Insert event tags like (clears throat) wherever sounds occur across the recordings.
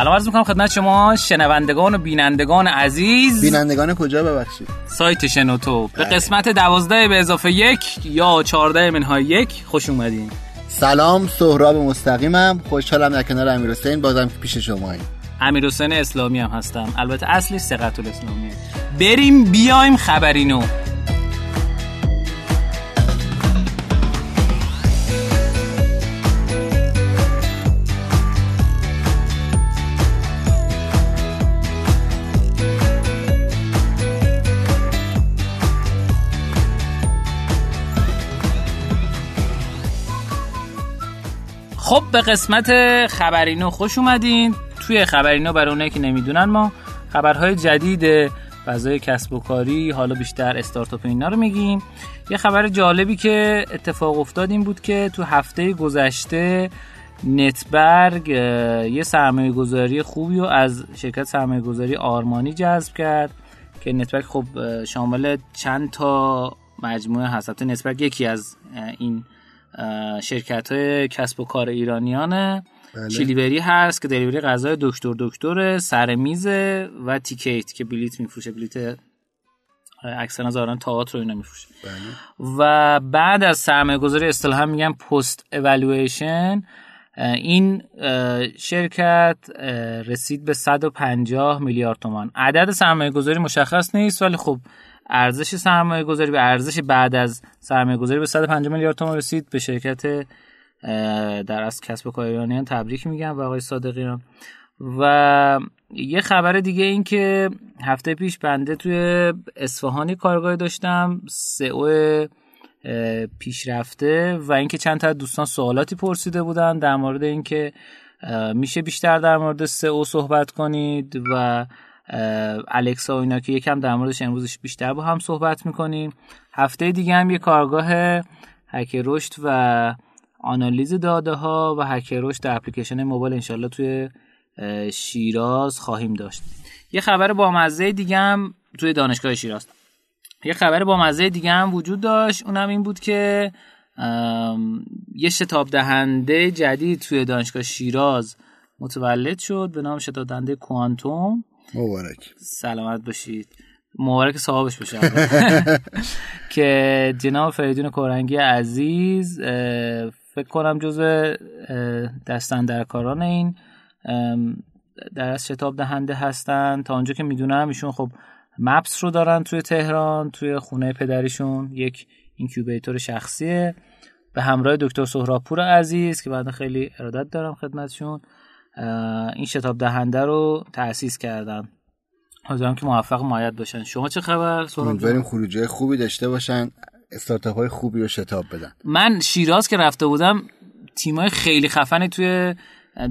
سلام عرض می‌کنم خدمت شما شنوندگان و بینندگان عزیز. بینندگان کجا ببخشید؟ سایت شنوتو. به قسمت دوازده به اضافه یک یا چارده منهای یک خوش اومدین. سلام سهراب مستقیمم. خوشحالم در کنار امیر حسین بازم پیش شما امیر حسین اسلامی هم هستم. البته اصلی سقط الاسلامی بریم بیایم خبرینو. خب به قسمت خبرینو خوش اومدین. توی خبرینو برای اونایی که نمی‌دونن ما خبرهای جدید فضای کسب و کاری حالا بیشتر استارتاپ اینا رو میگیم. یه خبر جالبی که اتفاق افتاد این بود که تو هفته گذشته نتبرگ یه سرمایه گذاری خوبی رو از شرکت سرمایه گذاری آرمانی جذب کرد که نتبرگ خب شامل چند تا مجموعه هست. نتبرگ یکی از این شرکت های کسب و کار ایرانیانه بله. چیلیبری هست که دلیوری غذای دکتر دکتر سر میزه و تیکیت که بلیت میفروشه بلیت اکثرا زاران تئاتر رو اینا میفروشه بله. و بعد از سرمایه گذاری اصطلاحا میگن پست اولویشن این شرکت رسید به 150 میلیارد تومان عدد سرمایه گذاری مشخص نیست ولی خب ارزش سرمایه گذاری به ارزش بعد از سرمایه گذاری به 150 میلیارد تومان رسید. به شرکت در از کسب و ایرانیان تبریک میگم و آقای صادقیان. و یه خبر دیگه این که هفته پیش بنده توی اصفهانی کارگاهی داشتم سئو پیشرفته و اینکه چند تا دوستان سوالاتی پرسیده بودن در مورد اینکه میشه بیشتر در مورد سئو صحبت کنید و الکسا و اینا که یکم در موردش امروزش بیشتر با هم صحبت می‌کنیم. هفته دیگه هم یه کارگاه هک رشد و آنالیز داده ها و هک رشد در اپلیکیشن موبایل انشالله توی شیراز خواهیم داشت. یه خبر با مزه دیگه هم توی دانشگاه شیراز. یه خبر با مزه دیگه هم وجود داشت. اونم این بود که یه شتاب دهنده جدید توی دانشگاه شیراز متولد شد به نام شتاب دهنده کوانتوم. مبارک. سلامت باشید. مبارک صاحبش بشه (laughs) که جناب فریدون کورنگی عزیز فکر کنم جزو دستن در کاران این در از شتاب دهنده هستن. تا آنجا که می‌دونم ایشون خب مپس رو دارن توی تهران توی خونه پدریشون. یک اینکیوبیتور شخصیه. به همراه دکتر سهراپور عزیز که بعد خیلی ارادت دارم خدمتشون. این شتاب دهنده رو تأسیس کردن امیدوارم که موفق مایت باشن. شما چه خبر؟ امیدواریم خروجی خوبی داشته باشن. استارتاپ های خوبی رو شتاب بدن. من شیراز که رفته بودم تیمای خیلی خفنی توی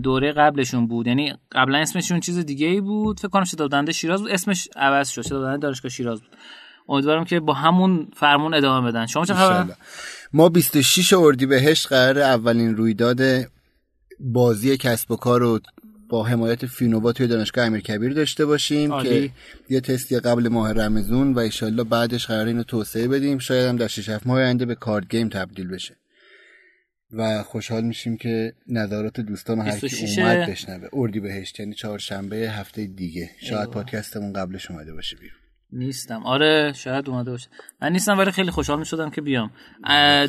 دوره قبلشون بود. یعنی قبلا اسمشون چیز دیگه ای بود. فکر کنم شتاب دهنده شیراز بود. اسمش عوض شد. شتاب دهنده دانشگاه شیراز بود. امیدوارم که با همون فرمون ادامه بدن. شما چه خبر؟ ما 26 اردیبهشت قرار اولین رویداد بازی کسب و کار رو با حمایت فینووا توی دانشگاه امیرکبیر داشته باشیم که یه تستی قبل ماه رمزون و ایشالله بعدش قرار اینو توسعه بدیم. شاید هم در 6 ماه آینده به کارد گیم تبدیل بشه. و خوشحال میشیم که نظرات دوستان هر کی اومد بشنوه. اردی بهشت یعنی چهارشنبه هفته دیگه. شاید پادکستمون قبلش اومده باشه بیرون. نیستم. آره شاید اومده باشه. من نیستم ولی خیلی خوشحال می‌شدم که بیام.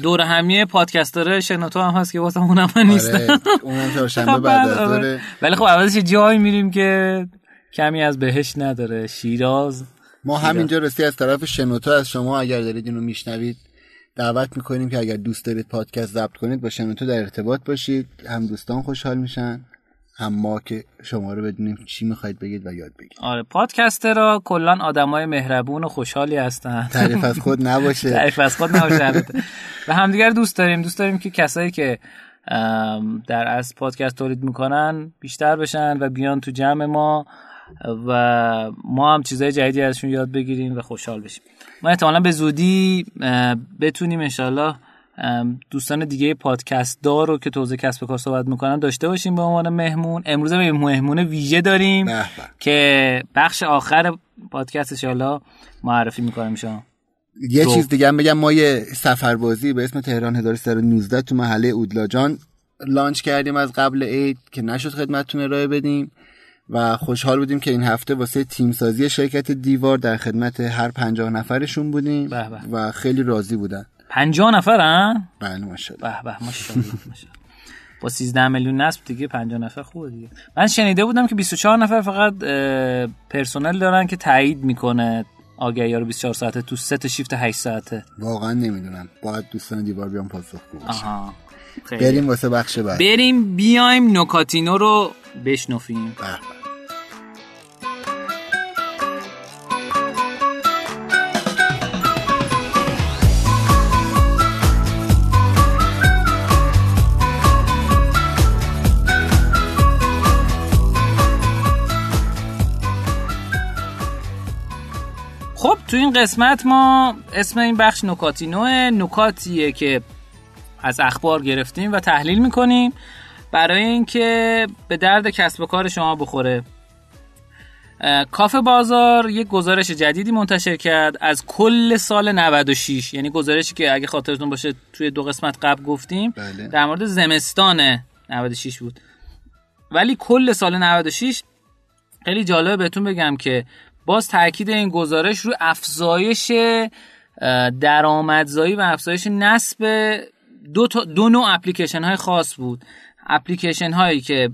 دور همیه پادکستر شنوتو هم هست که واسه اونم من نیستم. آره اونم شنبه بعد از دوره. ولی خب اولش جایی میریم که کمی از بهش نداره. شیراز. ما همینجا رسی از طرف شنوتو از شما اگر دارید اینو میشنوید دعوت می‌کنیم که اگر دوست دارید پادکست ضبط کنید با شنوتو در ارتباط باشید. هم دوستان خوشحال میشن. هم ما که شما رو بدونیم چی می‌خواید بگید و یاد بگید آره پادکستر را کلا آدمای مهربون و خوشحالی هستن. تعریف از خود نباشه. (laughs) تعریف از خود نباشه و همدیگر دوست داریم. دوست داریم که کسایی که در از پادکست تولید می‌کنن بیشتر بشن و بیان تو جمع ما و ما هم چیزای جدیدی ازشون یاد بگیریم و خوشحال بشیم. ما احتمالا به زودی بتونیم انشالله دوستان دیگه پادکست دار رو که توضیح کسب کار صحبت می‌کنن داشته باشیم به عنوان مهمون. امروز هم مهمون ویژه داریم که بخش آخر پادکست انشالله معرفی می‌کنیم شما. یه چیز دیگه هم بگم ما یه سفربازی به اسم تهران 1319 تو محله اودلاجان لانچ کردیم از قبل عید که نشد خدمتتون ارائه بدیم و خوشحال بودیم که این هفته واسه تیمسازی شرکت دیوار در خدمت هر پنجاه نفرشون بودیم به به. و خیلی راضی بودن. پنجاه نفرن؟ بله ماشاءالله به به ماشاءالله ماشاءالله. با 13 میلیون نصب دیگه 50 نفر خوبه دیگه من شنیده بودم که 24 نفر فقط پرسنل دارن که تایید می‌کنه آگهی رو 24 ساعته تو سه تا شیفت 8 ساعته واقعا نمی‌دونم باید دوستان دیوار بیان پاسخگو باشن آها. بریم واسه بخش بعد بریم بیایم نکاتینو رو بشنفیم به. تو این قسمت ما اسم این بخش نکاتینوه. نکاتیه که از اخبار گرفتیم و تحلیل می‌کنیم برای اینکه به درد کسب و کار شما بخوره. کافه بازار یک گزارش جدیدی منتشر کرد از کل سال 96 یعنی گزارشی که اگه خاطرتون باشه توی دو قسمت قبل گفتیم بله. در مورد زمستان 96 بود. ولی کل سال 96 خیلی جالبه بهتون بگم که باز تاکید این گزارش رو افزایش درآمدزایی و افزایش نصب دو, تا دو نوع اپلیکیشن های خاص بود. اپلیکیشن هایی که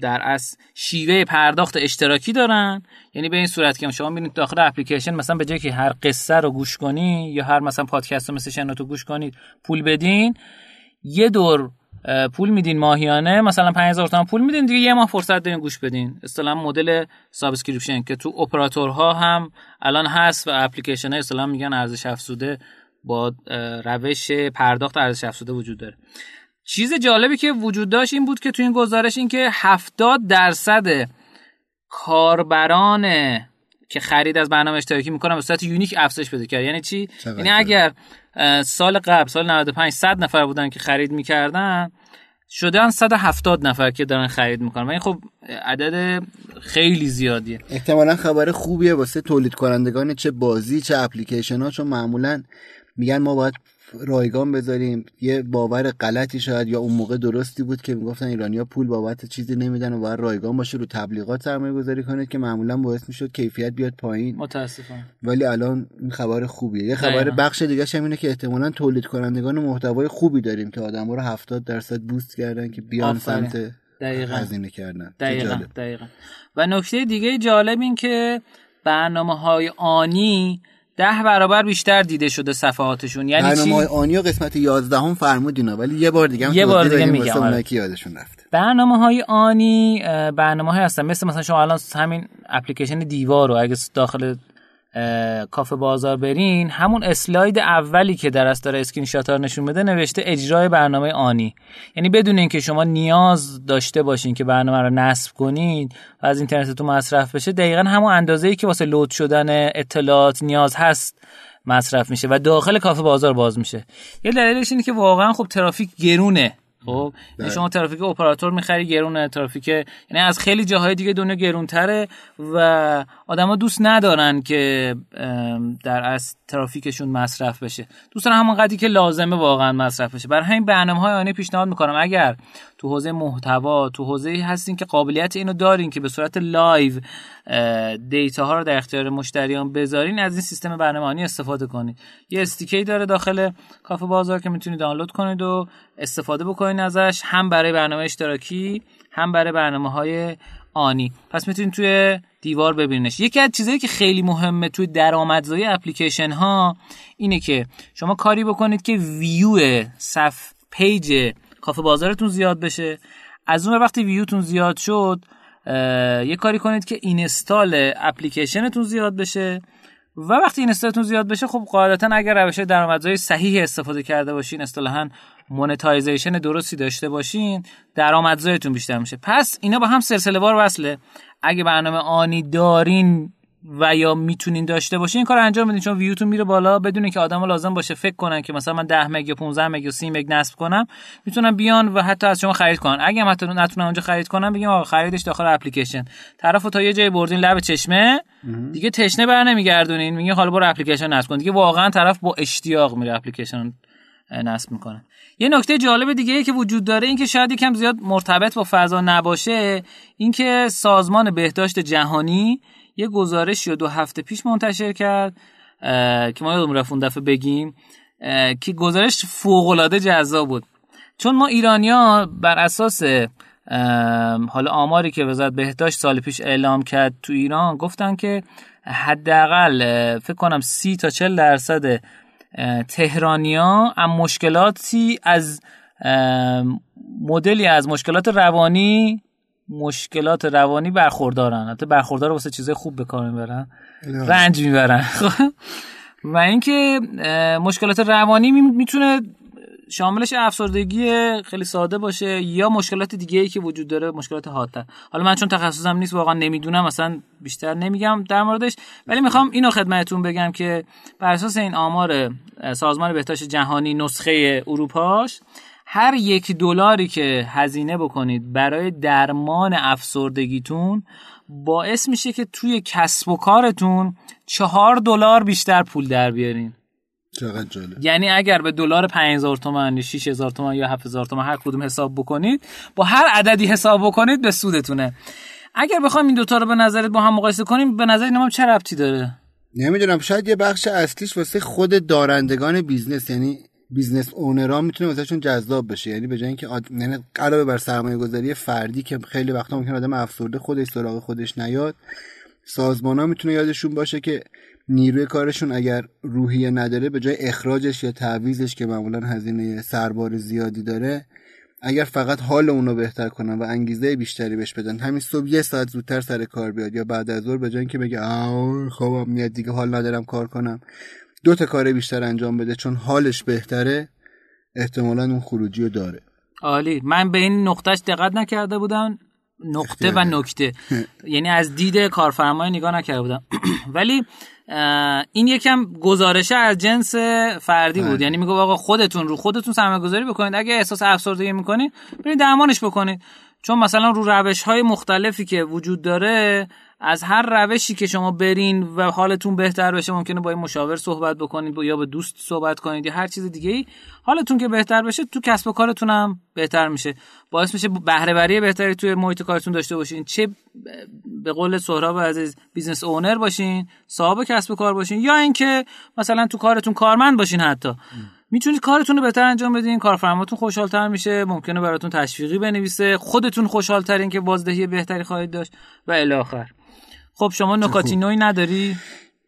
در از شیوه پرداخت اشتراکی دارن. یعنی به این صورت که شما ببینید داخل اپلیکیشن مثلا به جای که هر قصه رو گوش کنی یا هر مثلا پادکست رو مثل شنوتو گوش کنید پول بدین. یه دور پول میدین ماهیانه مثلا 5000 تومان پول میدین دیگه یه ماه فرصت دارین گوش بدین. اصطلاحا مدل subscription که تو اپراتورها هم الان هست و اپلیکیشن ها اصطلاحا میگن ارزش افزوده با روش پرداخت ارزش افزوده وجود داره. چیز جالبی که وجود داشت این بود که تو این گزارش این که 70 درصد کاربران که خرید از برنامه اشتراکی می‌کنن به صورت unique افزایش پیدا کرد. یعنی چی؟ یعنی اگر سال قبل سال 95 100 نفر بودن که خرید می‌کردن شدن 170 نفر که دارن خرید می‌کنن. و این خب عدد خیلی زیادیه. احتمالا خبر خوبیه واسه تولید کنندگان چه بازی چه اپلیکیشن ها چون معمولا میگن ما باید رایگان بذاریم یه باور غلطی شاید یا اون موقع درستی بود که می‌گفتن ایرانیا پول بابت چیزی نمیدن و باید رایگان باشه رو تبلیغات سرمایه گذاری کنید که معمولا باعث می‌شد کیفیت بیاد پایین متاسفانه ولی الان این خبر خوبیه یه خبر دقیقاً. بخش دیگه هم اینه که احتمالا تولید کنندگان محتوای خوبی داریم که آدم رو 70 درصد بوست کردن که بیان آفرین. سمت دقیقاً. هزینه کردن دقیقا. دقیقا و نکته دیگه جالب این که برنامه های آنی ده برابر بیشتر دیده شده صفحاتشون یعنی چی؟ آنی و قسمت 11 هم فرمودینا ولی یه بار دیگه هم یه بار دیگه میگم، آره. یادشون رفته برنامه های آنی برنامه های هستن مثل مثلا شما الان همین اپلیکیشن دیوار رو اگه داخل کافه بازار برین. همون اسلاید اولی که در از داره اسکرین شات نشون بده نوشته اجرای برنامه آنی. یعنی بدون اینکه شما نیاز داشته باشین که برنامه رو نصب کنید و از اینترنتتون مصرف بشه دقیقا همون اندازه‌ای که واسه load شدن اطلاعات نیاز هست مصرف میشه و داخل کافه بازار باز میشه. یه دلیلش اینه که واقعا خب ترافیک گرونه. خب یعنی شما ترافیک اپراتور می‌خری گرونه ترافیک یعنی از خیلی جاهای دیگه دنیا گرونتره و آدما دوست ندارن که در از ترافیکشون مصرف بشه. دوست دارن همون قدری که لازمه واقعا مصرف بشه. برای همین برنامه های آنی پیشنهاد می‌کنم. اگر تو حوزه محتوا تو حوزه هستین که قابلیت اینو دارین که به صورت live data ها رو در اختیار مشتریان بذارین از این سیستم برنامه‌ای استفاده کنید یه SDK ی داره داخل کافه بازار که می‌تونید دانلود کنید و استفاده بکنید ازش هم برای برنامه اشتراکی هم برای برنامه های آنی. پس می‌تونید توی دیوار ببینش یکی از چیزایی که خیلی مهمه توی درآمدزایی اپلیکیشن ها اینه که شما کاری بکنید که ویو صف پیج کافه بازارتون زیاد بشه. از اون وقتی ویوتون زیاد شد یه کاری کنید که install اپلیکیشنتون زیاد بشه. و وقتی install تون زیاد بشه خب قاعدتا اگر روش درآمدزایی صحیح استفاده کرده باشین اصطلاحا monetization درستی داشته باشین درآمدزاییتون بیشتر میشه. پس اینا با هم سلسله وار وصله. اگه برنامه آنی دارین و یا می‌تونین داشته باشین این کار انجام بدین. چون ویوتون میره بالا بدون که آدم لازم باشه فکر کنن که مثلا من 10 مگ یا 15 مگ یا 30 مگ نصب کنم. می‌تونن بیان و حتی از شما خرید کنن. اگه هم حتی نتونن اونجا خرید کنن بگیم آقا خریدش داخل اپلیکیشن. طرفو تا یه جای بردین لب چشمه. دیگه تشنه بر نمیگردونین. میگه حالا برو اپلیکیشن نصب کن. دیگه واقعا طرف با اشتیاق میره اپلیکیشن نصب می‌کنه. یه نکته جالب دیگه ای که وجود داره این که شاید یکم زیاد مرتبط با فضا نباشه اینکه سازمان بهداشت جهانی یه گزارشی رو دو هفته پیش منتشر کرد که ما یادمون رفت اون دفعه بگیم که گزارش فوق العاده جذاب بود. چون ما ایرانیا بر اساس حالا آماری که وزارت بهداشت سال پیش اعلام کرد تو ایران گفتن که حداقل فکر کنم سی تا چل درصد تهرانیا هم مشکلاتی از مدلی از مشکلات روانی مشکلات روانی برخوردارن. حتی برخوردار واسه چیزای خوب به کار می‌برن. رنج می‌برن. (laughs) و اینکه مشکلات روانی می‌تونه شاملش افسردگی خیلی ساده باشه یا مشکلات دیگه ای که وجود داره مشکلات حادتر حالا من چون تخصصم نیست واقعا نمی‌دونم مثلا بیشتر نمیگم در موردش. ولی می‌خوام اینو خدمتتون بگم که بر اساس این آمار سازمان بهداشت جهانی نسخه اروپاش هر یک دلاری که هزینه بکنید برای درمان افسردگیتون باعث میشه که توی کسب و کارتون چهار دلار بیشتر پول در بیارین. چقدر جالب. یعنی اگر به دلار 5000 تومان یا 6000 تومان یا 7000 تومان هر کدوم حساب بکنید با هر عددی حساب بکنید به سودتونه. اگر بخوام این دوتا رو به نظرت با هم مقایسه کنیم به نظر اینم چه ربطی داره؟ نمی‌دونم شاید یه بخش اصلیش واسه خود دارندگان business یعنی business owner ها می‌تونه واسهشون جذاب بشه. یعنی به جای اینکه آد... یعنی علاوه بر سرمایه گذاری فردی که خیلی وقتا ممکن آدم افسرده خودش سراغ خودش نیاد سازمان ها می‌تونه یادشون باشه که نیروی کارشون اگر روحیه نداره به جای اخراجش یا تعویزش که معمولا هزینه سربار زیادی داره اگر فقط حال اونو بهتر کنن و انگیزه بیشتری بهش بدن همین صبح یه ساعت زودتر سر کار بیاد یا بعد از ظهر به جای اینکه بگه آه خوابم میاد دیگه حال ندارم کار کنم دو تا کار بیشتر انجام بده چون حالش بهتره احتمالا اون خروجی رو داره. عالی. من به این نقطهش دقت نکرده بودم. نقطه و نکته. (laughs) یعنی از دید کارفرمای نگاه نکرده بودم. (clears throat) ولی این یکم گزارشه از جنس فردی بود. بله. یعنی میگه آقا خودتون رو خودتون سرمایه گذاری بکنید. اگه احساس افسردگی می‌کنید برید درمانش بکنید. چون مثلا رو روش های مختلفی که وجود داره از هر روشی که شما برین و حالتون بهتر بشه ممکنه با این مشاور صحبت بکنید یا با دوست صحبت کنید یا هر چیز دیگه ای حالتون که بهتر بشه تو کسب و کارتون هم بهتر میشه. باعث میشه بهره وری بهتری توی محیط کارتون داشته باشین. چه به قول سهراب عزیز business owner باشین صاحب کسب و کار باشین یا اینکه مثلا تو کارتون کارمند باشین حتی. می‌تونید کارتون رو بهتر انجام بدین کارفرماتون خوشحالتر میشه ممکنه براتون تشویقی بنویسه خودتون خوشحالترین که بازدهی بهتری خواهید داشت و الی آخر. خب شما نکاتی نوعی نداری؟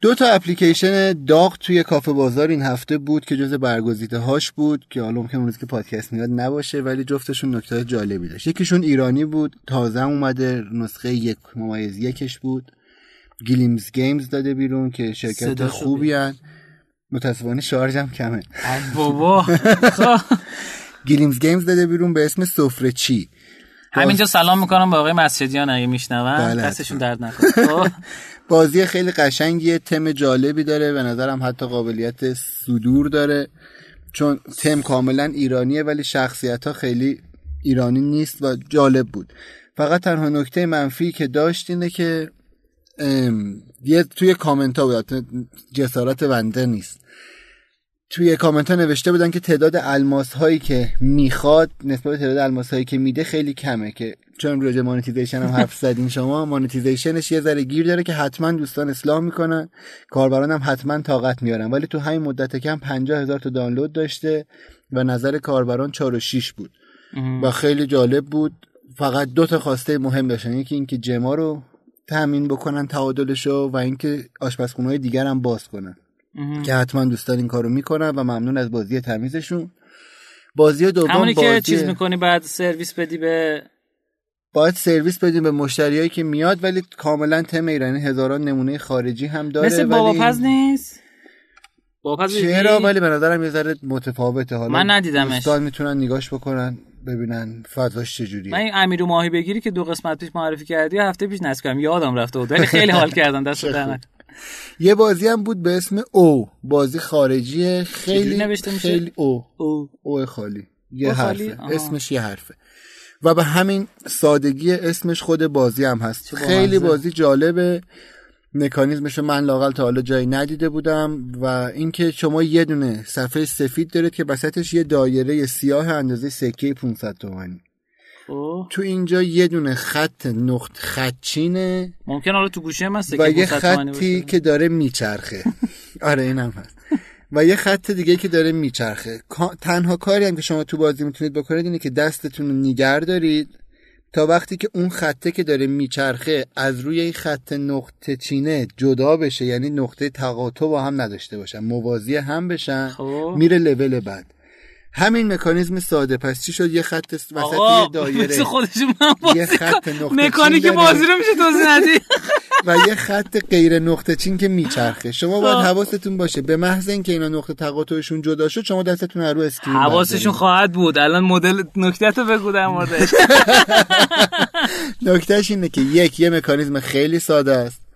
دو تا اپلیکیشن داغ توی کافه بازار این هفته بود که جز برگزیده هاش بود که حالا ممکن که پادکست میاد نباشه ولی جفتشون نکته جالبی داشت. یکیشون ایرانی بود تازه اومده نسخه یک ممیز یکش بود. Glim Games داده بیرون که شرکت خوبی هن. متاسفانه شارژم کمه. بابا. (laughs) Glim Games داده بیرون به اسم سفره چی. همینجا سلام می‌کنم به آقای مسجدیان اگه میشنون بله دستشون درد نکنه. (laughs) خب. بازی خیلی قشنگیه تم جالبی داره. به نظرم حتی قابلیت صدور داره. چون تم کاملا ایرانیه ولی شخصیت ها خیلی ایرانی نیست و جالب بود. فقط تنها نکته منفی که داشت اینه که یه توی کامنت ها بود جسارت بنده نیست. توی کامنت ها نوشته بودن که تعداد الماس هایی که می‌خواد نسبت به تعداد الماس هایی که میده خیلی کمه که چون راجع مانتیزیشن هم حرف زدین شما مانتیزیشنش یه ذره گیر داره که حتما دوستان اصلاح می‌کنن کاربران هم حتما طاقت میارن. ولی تو همین مدت کم 50 هزار تا دانلود داشته و نظر کاربران 4 و 6 بود. و خیلی جالب بود. فقط دو تا خواسته مهم داشتن. یکی اینکه جما رو تامین بکنن تعادلشو و اینکه آشپزخونه دیگر هم باز کنن. که حتما دوستان این کارو می‌کنن و ممنون از بازی تمیزشون. بازی دوم همونی بازی... که چیز می‌کنی بعد سرویس بدی به باید سرویس بدیم به مشتریایی که میاد ولی کاملا تم ایرانی هزاران نمونه خارجی هم داره مثل بابا پز نیست؟ بابا چرا؟ ولی به نظرم یه ذره متفاوته. حالا من ندیدمش. دوستان می‌تونن نگاش بکنن ببینن فضاش چجوریه. من این امیرو ماهی بگیری که دو قسمت پیش معرفی کردی هفته پیش نصب کردم. یادم رفته بود ولی خیلی حال کردم دست یه بازی هم بود به اسم او. بازی خارجی خیلی خیلی او. او. او خالی. یه حرفه. اسمش یه حرفه. و به همین سادگی اسمش خود بازی هم هست. خیلی بازی جالبه. مکانیزمش من لاقل تا حالا جایی ندیده بودم و اینکه شما یه دونه صفحه سفید دارید که وسطش یه دایره سیاه اندازه سکه 500 تومانی. خب. تو اینجا یه دونه خط نقط خطچینه ممکن حالا تو گوشه من و یه خطی که داره میچرخه. آره اینم هست. و یه خط دیگه که داره میچرخه. تنها کاری هم که شما تو بازی می‌تونید بکنید اینه که دستتون رو نیگر دارید تا وقتی که اون خطه که داره میچرخه از روی این خط نقطه چینه جدا بشه یعنی نقطه تقاطع با هم نداشته باشن موازی هم بشن خب. میره لول بعد. همین مکانیزم ساده پس چی شد یه خط وسط یه دایره. خودشون من یه خط نقطه مکانیک بازی رو میشه توضیح ندی؟ (laughs) و یه خط غیر نقطه چین که میچرخه. شما باید حواستون باشه. به محض اینکه اینا نقطه تقاطعشون جدا شد شما دستتون رو screen حواسشون خواهد بود. الان مدل نکته تو بگو در موردش (laughs) نکتهش اینه که یک یه مکانیزم خیلی ساده است.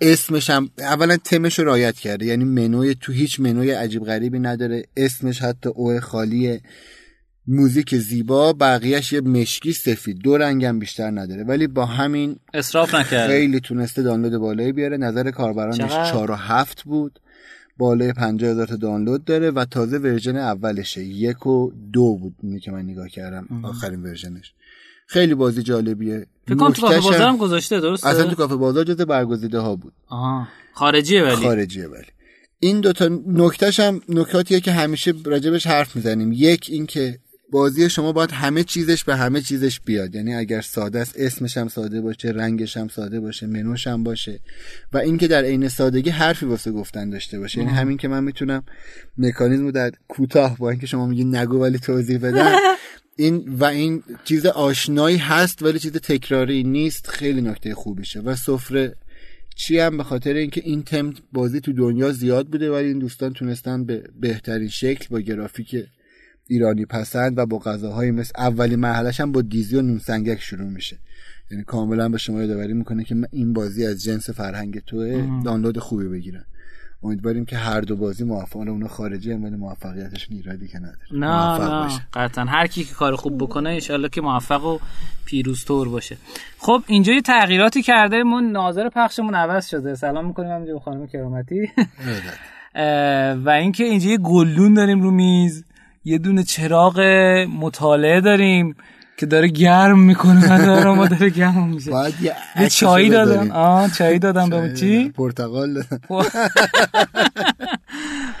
اسمش هم اولا تمش رو رایت کرده. یعنی منوی تو هیچ منوی عجیب غریبی نداره. اسمش حتی اوه خالیه موزیک زیبا بقیهش یه مشکی سفید. دو رنگم بیشتر نداره. ولی با همین اصراف نکرده. خیلی تونسته دانلود بالایی بیاره. نظر کاربرانش 4 و 7 بود. بالای 50 هزار تا دانلود داره و تازه ورژن اولشه. یک و دو بود. که من نگاه کردم. آخرین ورژنش. خیلی بازی جالبیه. کنم تو کافه بازارم گذاشته درسته؟ اصلا تو کافه بازار جز برگزیده ها بود. آها خارجیه ولی. خارجیه ولی. این دوتا نکتهش هم نکاتیه که همیشه راجبش حرف می‌زنیم. یک اینکه بازی شما باید همه چیزش به همه چیزش بیاد. یعنی اگر ساده است اسمش هم ساده باشه رنگش هم ساده باشه منوش هم باشه. و اینکه در عین سادگی حرفی واسه گفتن داشته باشه. یعنی همین که من می‌تونم مکانیزم رو در کوتاه با اینکه شما میگی نگو ولی توضیح بدم. (laughs) این و این چیز آشنایی هست ولی چیز تکراری نیست. خیلی نکته خوبیشه. و سفره چی هم به خاطر اینکه این تم بازی تو دنیا زیاد بوده ولی این دوستان تونستن به بهترین شکل با گرافیک ایرانی پسند و با غذاهای مثل اولی مرحلهش هم با دیزی و نونسنگک شروع میشه. یعنی کاملا به شما یادآوری می‌کنه که این بازی از جنس فرهنگ توه دانلود خوبی بگیرن امیدواریم که هر دو بازی موفق اون خارجی هم ولی موفقیتش ایرادی که نداره. نه نه قطعا. هر کی که کار خوب بکنه ان که موفق و پیروزطور باشه. خب اینجا یه تغییراتی کرده. ما ناظر پخشمون عوض شده. سلام می‌کنیم همینجا به خانم کرامتی. (laughs) و اینکه اینجا یه گلدون داریم رو میز. یه دونه چراغ مطالعه داریم. که داره گرم می‌کنه داره ما داره گرم میشه. باید یه چایی دادم. آه چایی دادم به چی؟ پرتقال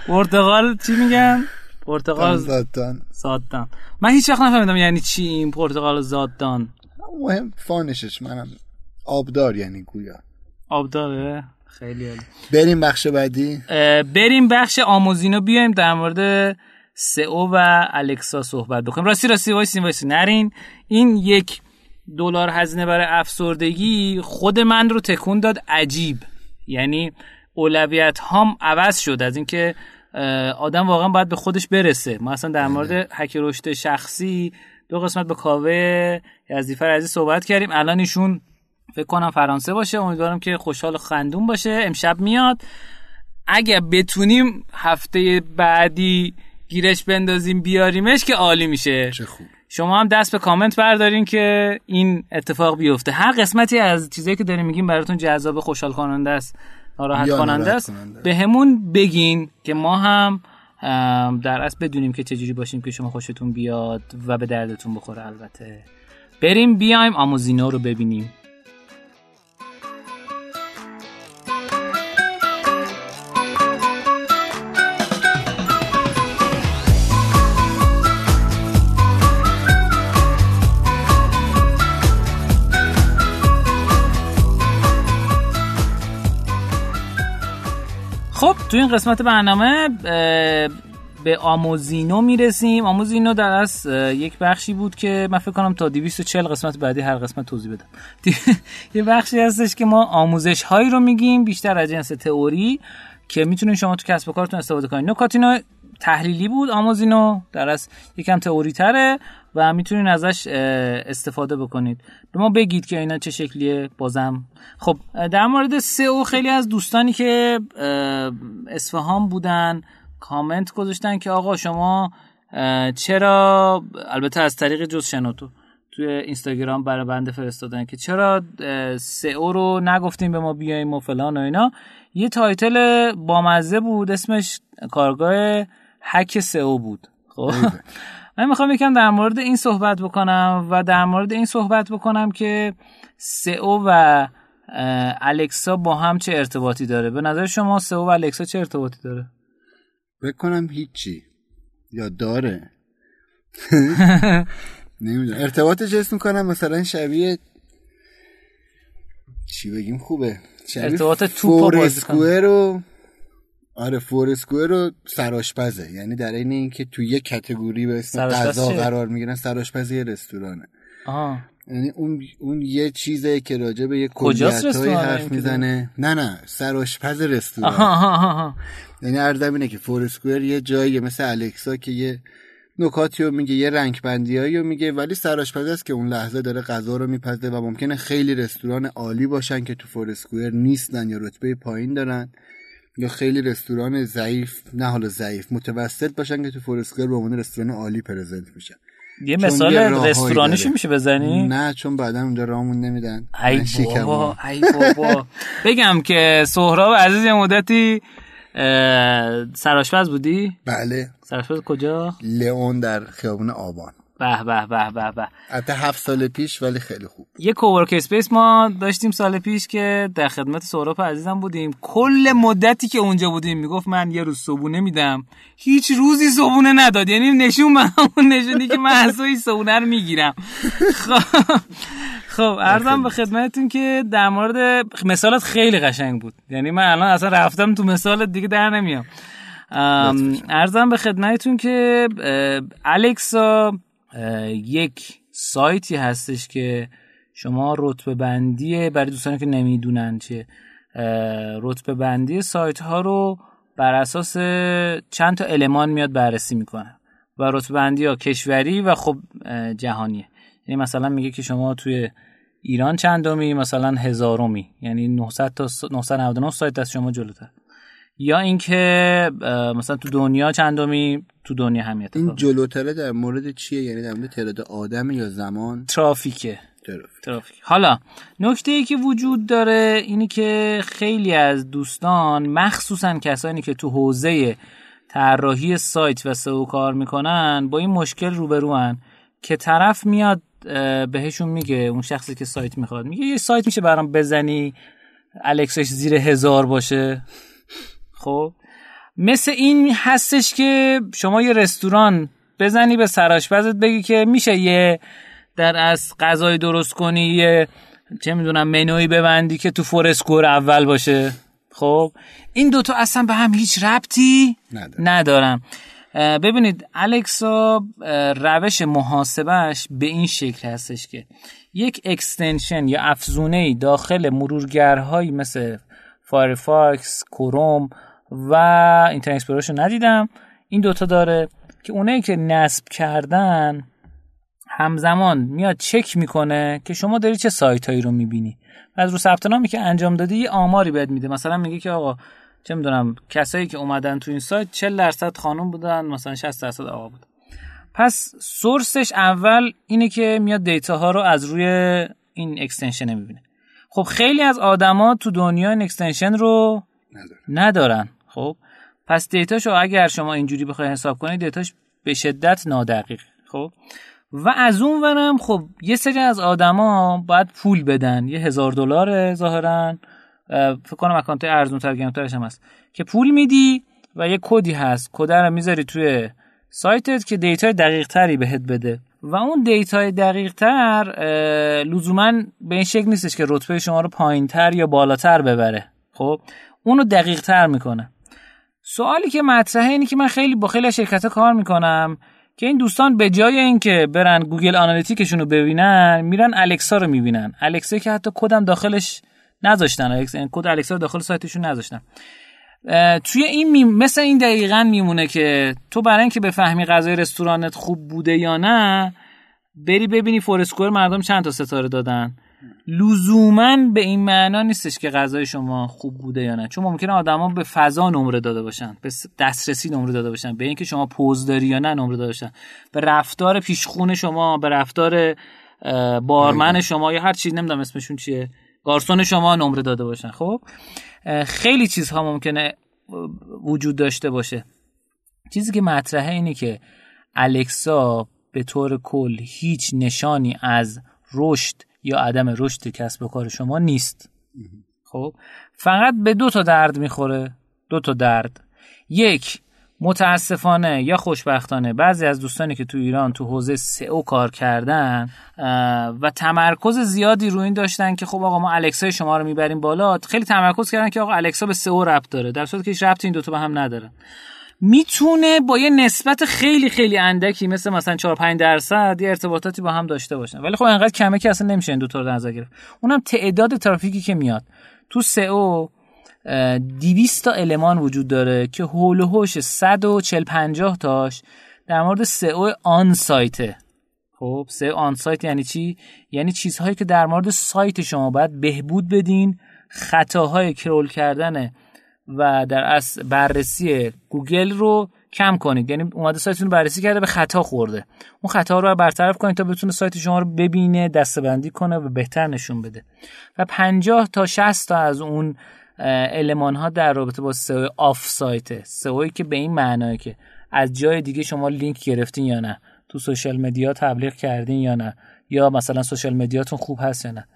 پرتقال (laughs) چی میگن؟ پرتقال زادان زادان من هیچ وقت نفهمیدم یعنی چی این پرتقال زادان مهم فانشش منم آبدار یعنی گویا. آبداره؟ خیلی عالی. بریم بخش بعدی. بریم بخش آموزینو بیایم در مورد سئو و الکسا صحبت بکنیم. راستی راستی وایسی وایسی نرین این یک دلار هزینه برای افسردگی خود من رو تکون داد. عجیب. یعنی اولویت هام عوض شد از اینکه آدم واقعا باید به خودش برسه. ما اصلا در مورد هک رشد شخصی دو قسمت به کاوه یزدیفر عزیز صحبت کردیم. الان ایشون فکر کنم فرانسه باشه. امیدوارم که خوشحال خندون باشه. امشب میاد. اگه بتونیم هفته بعدی گیرش بندازیم بیاریمش که عالی میشه. چه خوب. شما هم دست به کامنت بردارین که این اتفاق بیفته. هر قسمتی از چیزایی که داریم میگیم براتون جذاب خوشحال کننده است ناراحت کننده است. به همون بگین که ما هم در اصل بدونیم که چجوری باشیم که شما خوشتون بیاد و به دردتون بخوره البته. بریم بیایم آموزینو رو ببینیم. خب تو این قسمت برنامه به آموزینو می‌رسیم. آموزینو در از یک بخشی بود که من فکر کنم تا 240 قسمت بعدی هر قسمت توضیح بدم. (laughs) یه بخشی هستش که ما آموزش هایی رو میگیم بیشتر از جنس تئوری که می‌تونین شما تو کسب و کارتون استفاده کنید نکاتینو تحلیلی بود آموزینو در از یکم تئوری تره و می‌تونین ازش استفاده بکنید. به ما بگید که اینا چه شکلیه. بازم خب در مورد سئو خیلی از دوستانی که اصفهان بودن کامنت گذاشتن که آقا شما چرا البته از طریق جز شنوتو توی اینستاگرام برای بنده فرستادن که چرا سئو رو نگفتیم به ما بیایم و فلان و اینا. یه title بامزه بود اسمش کارگاه هک سئو بود. خب. من می‌خوام یکم در مورد این صحبت بکنم و در مورد این صحبت بکنم که سئو و الکسا با هم چه ارتباطی داره؟ به نظر شما سئو و الکسا چه ارتباطی داره؟ بکنم هیچی. یا داره. (laughs) نمی‌دونم. ارتباطش اسم می‌کنم مثلا شبیه چی بگیم؟ خوبه. ارتباط توپ رو آره فورسکوئر رو سراشپزه یعنی در این اینکه تو یه کتگوری به اسم غذا قرار می‌گیرن سراشپز یه رستورانه. آه. یعنی اون اون یه چیزه که راجع به یه کلیتایی حرف می‌زنه؟ نه نه سراشپز رستوران. یعنی عرضم اینه که فورسکوئر یه جایی مثل الکسا که یه نکاتی رو میگه یه رنگ بندی رو میگه ولی سراشپز است که اون لحظه داره غذا رو میپزه و ممکنه خیلی رستوران عالی باشن که تو فورسکوئر نیستن یا رتبه پایین دارن. یا خیلی رستوران ضعیف نه حالا ضعیف متوسط باشن که تو فورسکوئر به عنوان رستوران عالی پرزنت میشن. یه مثال رستورانیشو میشه بزنی؟ نه چون بعدا اونجا رامون نمیدن. ای بابا ای بابا. بگم که سهراب عزیز یه مدتی سراشپز بودی؟ بله. سراشپز کجا؟ لئون در خیابون آبان. به به به به به. حتی هفت سال پیش ولی خیلی خوب یه کوورک اسپیس ما داشتیم سال پیش که در خدمت سهراب عزیزم بودیم. کل مدتی که اونجا بودیم می‌گفت من یه روز صبونه میدم. هیچ روزی صبونه نداد. یعنی نشون من اون نشونی که من اصلا صبونه رو می‌گیرم. خب خب ارزم به خدمتتون که در مورد مثالات خیلی قشنگ بود. یعنی من الان اصلا رفتم تو مثال دیگه در نمیام. ارزم به خدمتتون که الکسا یک سایتی هستش که شما رتبه بندی برای دوستانی که نمی‌دونن چه رتبه بندی سایت ها رو بر اساس چند تا المان میاد بررسی می‌کنه. و رتبه بندی ها کشوری و خب جهانیه. یعنی مثلا میگه که شما توی ایران چندمی مثلا هزارمی یعنی 900 تا 999 سایت از شما جلوتر. یا اینکه مثلا تو دنیا چندمی تو دنیا هم این جلوتره در مورد چیه؟ یعنی در مورد تعداد آدم یا زمان؟ ترافیکه. ترافیک. حالا نکته ای که وجود داره اینی که خیلی از دوستان مخصوصا کسانی که تو حوزه طراحی سایت و سئو کار می‌کنن با این مشکل روبروان که طرف میاد بهشون میگه اون شخصی که سایت می‌خواد میگه یه سایت میشه برام بزنی الکسش زیر هزار باشه. خب؟ مثل این هستش که شما یه رستوران بزنی به سراشپزت بگی که میشه یه در اصل غذای درست کنی یه چه می‌دونم منوی ببندی که تو Foursquare اول باشه. خب؟ این دوتا اصلا به هم هیچ ربطی ندارن. ببینید الکسا روش محاسبش به این شکل هستش که یک extension یا افزونه داخل مرورگرهایی مثل فایرفاکس کروم و Internet Explorer ش رو ندیدم. این دوتا داره که اونایی که نصب کردن همزمان میاد چک می‌کنه که شما داری چه سایت هایی رو می‌بینی. و از رو ثبت نامی که انجام دادی یه آماری بهت میده. مثلا میگه که آقا چه می‌دونم کسایی که اومدن تو این سایت 40 درصد خانم بودن مثلا 60 درصد آقا بود. پس source ش اول اینه که میاد data ها رو از روی این extension می‌بینه. خب خیلی از آدما تو دنیا این extension رو ندارن. خب پس data شو اگر شما اینجوری بخوای حساب کنید data ش به شدت نادقیق خب؟ و از اون ورم خب یه سری از آدما باید پول بدن. یه هزار دلار ظاهرا. فکر کنم اکانت ارزون تر گرون‌ترش هم هست. که پول میدی و یه کدی هست. کد رو می‌ذاری توی سایتت که data دقیق تری بهت بده. و اون data ی دقیق تر لزوما به این شکل نیستش که رتبه شما رو پایین تر یا بالاتر ببره. خب؟ اونو دقیق تر می‌کنه. سوالی که مطرحه اینه که من خیلی با خیلی شرکت کار می‌کنم که این دوستان به جای اینکه برن Google Analytics شون رو ببینن میرن الکسا رو می‌بینن. الکسا که حتی کدم داخلش نذاشتن. الکسا یعنی کد الکسا رو داخل سایتشون نذاشتن. توی این می... مثل این دقیقا میمونه که تو برای اینکه بفهمی غذای رستورانت خوب بوده یا نه بری ببینی فورسکور مردم چند تا ستاره دادن. لزوما به این معنا نیستش که غذای شما خوب بوده یا نه. چون ممکنه آدما به فضا نمره داده باشن به دسترسی نمره داده باشن به اینکه شما پوز داری یا نه نمره داده باشن. به رفتار پیشخون شما به رفتار بارمن شما یا هر چیز نمی‌دونم اسمشون چیه گارسون شما نمره داده باشن. خب؟ خیلی چیزها ممکنه وجود داشته باشه. چیزی که مطرحه اینه که الکسا به طور کل هیچ نشانی از رشد یا عدم رشد کسب و کار شما نیست. خب فقط به دو تا درد می‌خوره. دو تا درد. یک متاسفانه یا خوشبختانه بعضی از دوستانی که تو ایران تو حوزه سئو کار کردن و تمرکز زیادی رو این داشتن که خب آقا ما الکسای شما رو می‌بریم بالا خیلی تمرکز کردن که آقا الکسا به سئو ربط داره. در صورتی که هیچ ربطی این دوتا به هم نداره می‌تونه با یه نسبت خیلی خیلی اندکی مثل مثلا 4 5 درصد یه ارتباطاتی با هم داشته باشن. ولی خب انقدر کمه که اصلا نمیشه این دو تا رو نظر گرفت. اونم تعداد ترافیکی که میاد. تو سئو 200 تا المان وجود داره که هول و هوش 140 50 تاش در مورد سئو آن سایته. خب سئو آن سایت یعنی چی؟ یعنی چیزهایی که در مورد سایت شما باید بهبود بدین خطاهای crawl کردن و در اصل بررسی گوگل رو کم کنید. یعنی اومده سایتتون رو بررسی کرده به خطا خورده. اون خطا رو برطرف کنید تا بتونه سایت شما رو ببینه دسته‌بندی کنه و بهتر نشون بده. و 50 تا 60 تا از اون المان ها در رابطه با سئو off-site. سئویی که به این معناه که از جای دیگه شما لینک گرفتین یا نه. تو social media تبلیغ کردین یا نه. یا مثلا سوشال مدیاتون خوب هست یا نه.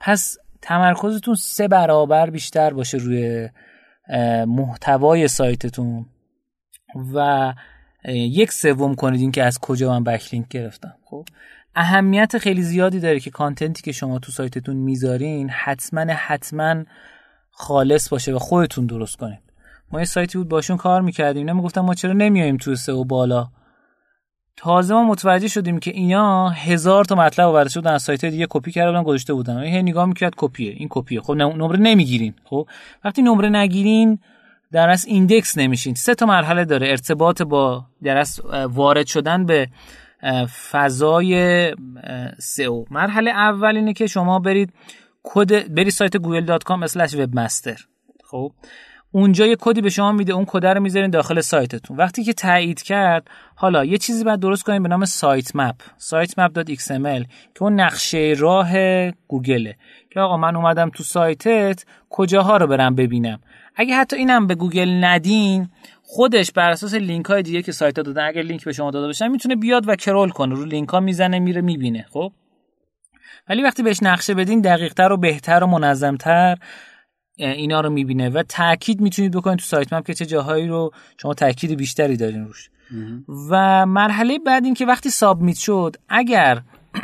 پس تمرکزتون سه برابر بیشتر باشه روی محتوای سایتتون و یک سوم کنید این که از کجا من بکلینک گرفتم. خب اهمیت خیلی زیادی داره که کانتنتی که شما تو سایتتون می‌ذارین حتما حتما خالص باشه و خودتون درست کنید. ما یه سایتی بود باشون کار می‌کردیم. می‌گفتن ما چرا نمیایم تو سئو بالا؟ تازه ما متوجه شدیم که اینا هزار تا مطلب برداشته بودن از سایت دیگه کپی کرده بودن گذاشته بودن. این نگاه می‌کرد کپیه این کپیه. خب نمره نمی‌گیرین. خب وقتی نمره نگیرین در اصل index نمیشین. سه تا مرحله داره. ارتباط با در اصل وارد شدن به فضای سئو. مرحله اول اینه که شما برید کد برید سایت google.com/webmaster خب اونجا یه کدی به شما میده اون کد رو می‌ذارین داخل سایتتون. وقتی که تایید کرد حالا یه چیزی باید درست کنیم به نام sitemap. sitemap.xml که اون نقشه راه گوگله. که آقا من اومدم تو سایتت کجاها رو برم ببینم؟ اگه حتی اینم به گوگل ندین خودش بر اساس لینک های دیگه که سایت ها دادن اگر لینک به شما داده باشن می‌تونه بیاد و crawl کنه. رو لینک ها می‌زنه میره می‌بینه. خب؟ ولی وقتی بهش نقشه بدین دقیقتر و بهتر و منظمتر اینا رو می‌بینه و تاکید می‌تونید بکنید تو sitemap که چه جاهایی رو شما تاکید بیشتری دارین روش. و مرحله بعد این که وقتی submit شد اگر (clears throat)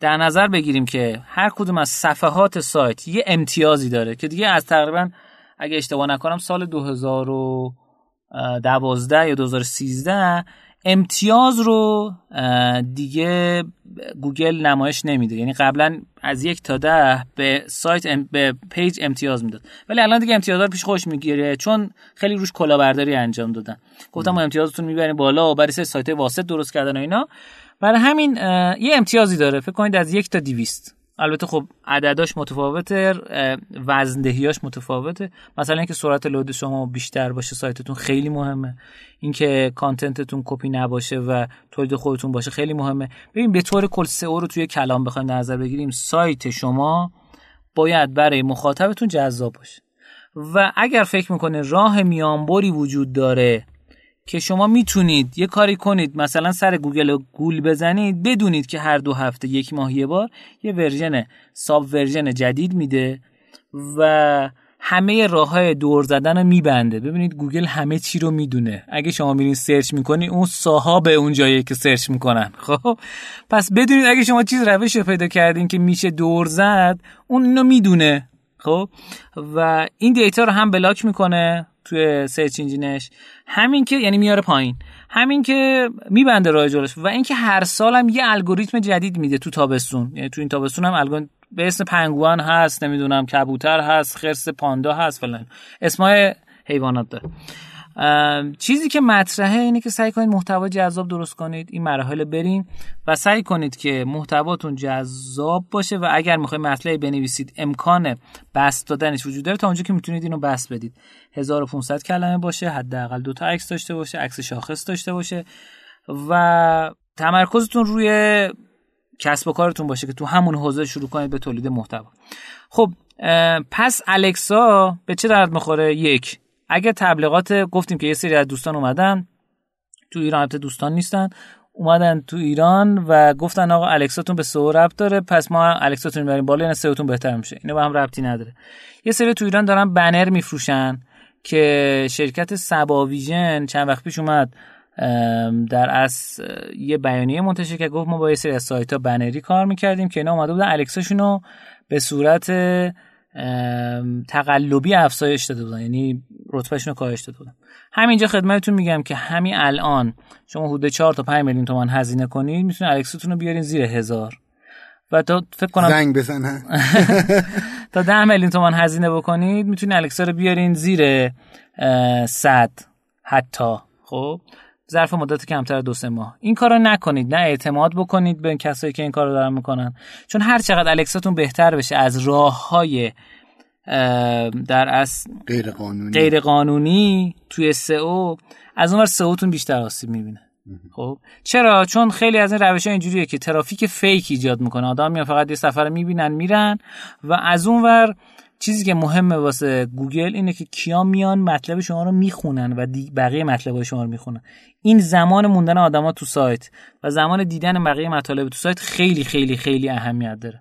در نظر بگیریم که هر کدوم از صفحات سایت یه امتیازی داره که دیگه از تقریبا اگه اشتباه نکنم سال 2012 یا 2013 امتیاز رو دیگه گوگل نمایش نمیده. یعنی قبلا از یک تا ده به سایت به page امتیاز می‌داد. ولی الان دیگه امتیازها پیش خودش می‌گیره چون خیلی روش کلاهبرداری انجام دادن. گفتم ما امتیازتون می‌بریم بالا و برای سایت واسط درست کردن و اینا. برای همین یه امتیازی داره. فکر کنید از یک تا دیویست البته خب عدداش متفاوته وزندهیاش متفاوته. مثلا اینکه سرعت لود شما بیشتر باشه سایتتون خیلی مهمه. اینکه کانتنتتون کپی نباشه و تولید خودتون باشه خیلی مهمه. ببین به طور کل سئو رو توی کلام بخوایم نظر بگیریم سایت شما باید برای مخاطبتون جذاب باشه. و اگر فکر می‌کنه راه میانبری وجود داره که شما می‌تونید یه کاری کنید مثلا سر گوگل گول بزنید بدونید که هر دو هفته یک ماه یه بار یه version sub version جدید میده و همه راه های دور زدن رو میبنده. ببینید گوگل همه چی رو می‌دونه. اگه شما میرین search می‌کنید اون ساها به اون جایی که search می‌کنن. خب؟ پس بدونید اگه شما چیز روش رو پیدا کردین که میشه دور زد اون اینو می‌دونه. خب؟ و این data رو هم block می‌کنه. توی search engine ش. همین که یعنی میاره پایین. همین که میبنده راه جلوش. و اینکه هر سال هم یه الگوریتم جدید میده تو تابستون. یعنی تو این تابستون هم الگوریتم به اسم پنگوئن هست نمی‌دونم کبوتر هست خرس پاندا هست فلان. اسمای حیوانات داره. چیزی که مطرحه اینه که سعی کنید محتوا جذاب درست کنید این مراحل برین و سعی کنید که محتواتون جذاب باشه و اگر می‌خواید مطلبی بنویسید امکان بست دادنش وجود داره. تا اونجا که می‌تونید اینو بست بدید. 1500 کلمه باشه حداقل دو تا عکس داشته باشه عکس شاخص داشته باشه و تمرکزتون روی کسب و کارتون باشه که تو همون حوزه شروع کنید به تولید محتوا. خب پس الکسا به چه درد می‌خوره؟ یک. اگه تبلیغات گفتیم که یه سری از دوستان اومدن تو ایران دوستان نیستن اومدن تو ایران و گفتن آقا الکساتون به سئو ربط داره پس ما الکساتون می‌بریم بالا یعنی سئوتون بهتر میشه. اینو با هم ربطی نداره. یه سری تو ایران دارن بنر میفروشن که شرکت سبا ویژن چند وقت پیش اومد در از یه بیانیه منتشر که گفت ما با یه سری از سایت ها بنری کار می‌کردیم که اینا اومده بودن الکساشون رو به صورت تقلبی افزایش داده بودن. یعنی رتبهشون رو کاهش داده بودن. همینجا خدمتتون میگم که همین الان شما حدود 4 تا 5 میلیون تومان هزینه کنید می‌تونید الکساتون رو بیارین زیر هزار. و تا فکر کنم زنگ بزنن. (laughs) تا 10 میلیون تومان هزینه بکنید می‌تونید الکسا رو بیارین زیر 100 حتی. خب؟ ظرف مدت کمتر دو سه ماه. این کارو نکنید نه اعتماد بکنید به کسایی که این کارو دارن می‌کنن. چون هر چقدر الکساتون بهتر بشه از راه های در اصل غیر قانونی غیر قانونی توی سئو از اونور سئوتون بیشتر آسیب می‌بینه. خب؟ چرا؟ چون خیلی از این روش ها اینجوریه که ترافیک fake ایجاد می‌کنه. آدم میان فقط یه صفحه می‌بینن میرن و از اونور چیزی که مهمه واسه گوگل اینه که کیا میان مطلب شما رو می‌خونن و بقیه مطلب شما رو می‌خونن. این زمان موندن آدما تو سایت و زمان دیدن بقیه مطالب تو سایت خیلی خیلی خیلی اهمیت داره.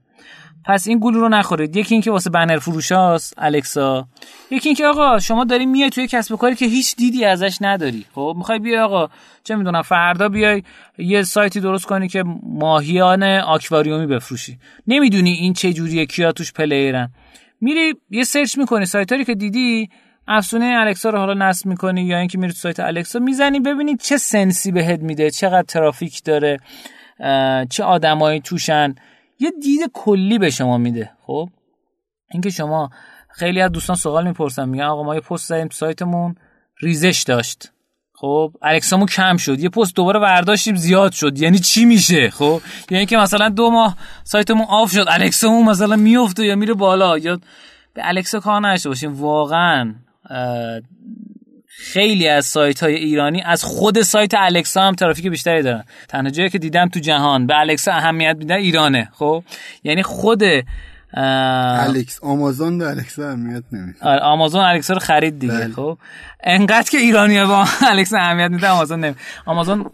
پس این گول رو نخورید. یکی اینکه واسه بنر فروشاست الکسا. یکی اینکه آقا شما داری میای توی کسب و کاری که هیچ دیدی ازش نداری. خب می‌خوای بیای آقا چه می‌دونم فردا بیای یه سایتی درست کنی که ماهیان آکواریومی بفروشی. نمی‌دونی این چه جوریه کیا توش player ن. میری یه search می‌کنی سایتایی که دیدی افزونه الکسا رو حالا نصب می‌کنی یا اینکه میری تو سایت الکسا می‌زنی ببینید چه sense ی بهت میده چقدر ترافیک داره چه آدمایی توشن. یه دید کلی به شما میده خب؟ اینکه شما خیلی از دوستان سوال می‌پرسن میگن آقا ما یه پست زدیم سایتمون ریزش داشت. خب الکسامون کم شد. یه پست دوباره برداشتیم زیاد شد. یعنی چی میشه؟ خب یعنی که مثلا دو ماه سایتمون off شد. الکسامون مثلا میفته یا میره بالا. یا به الکسا کار نداشته باشیم. واقعا خیلی از سایت های ایرانی از خود سایت الکسا هم ترافیک بیشتری دارن. تنها جایی که دیدم تو جهان به الکسا اهمیت میدن ایرانه. خب یعنی خود الکس آمازون به الکسا اهمیت نمیده. آره آمازون الکسا رو خرید دیگه بله. خب. انقدر که ایرانی با الکسا (laughs) اهمیت میده آمازون نمی آمازون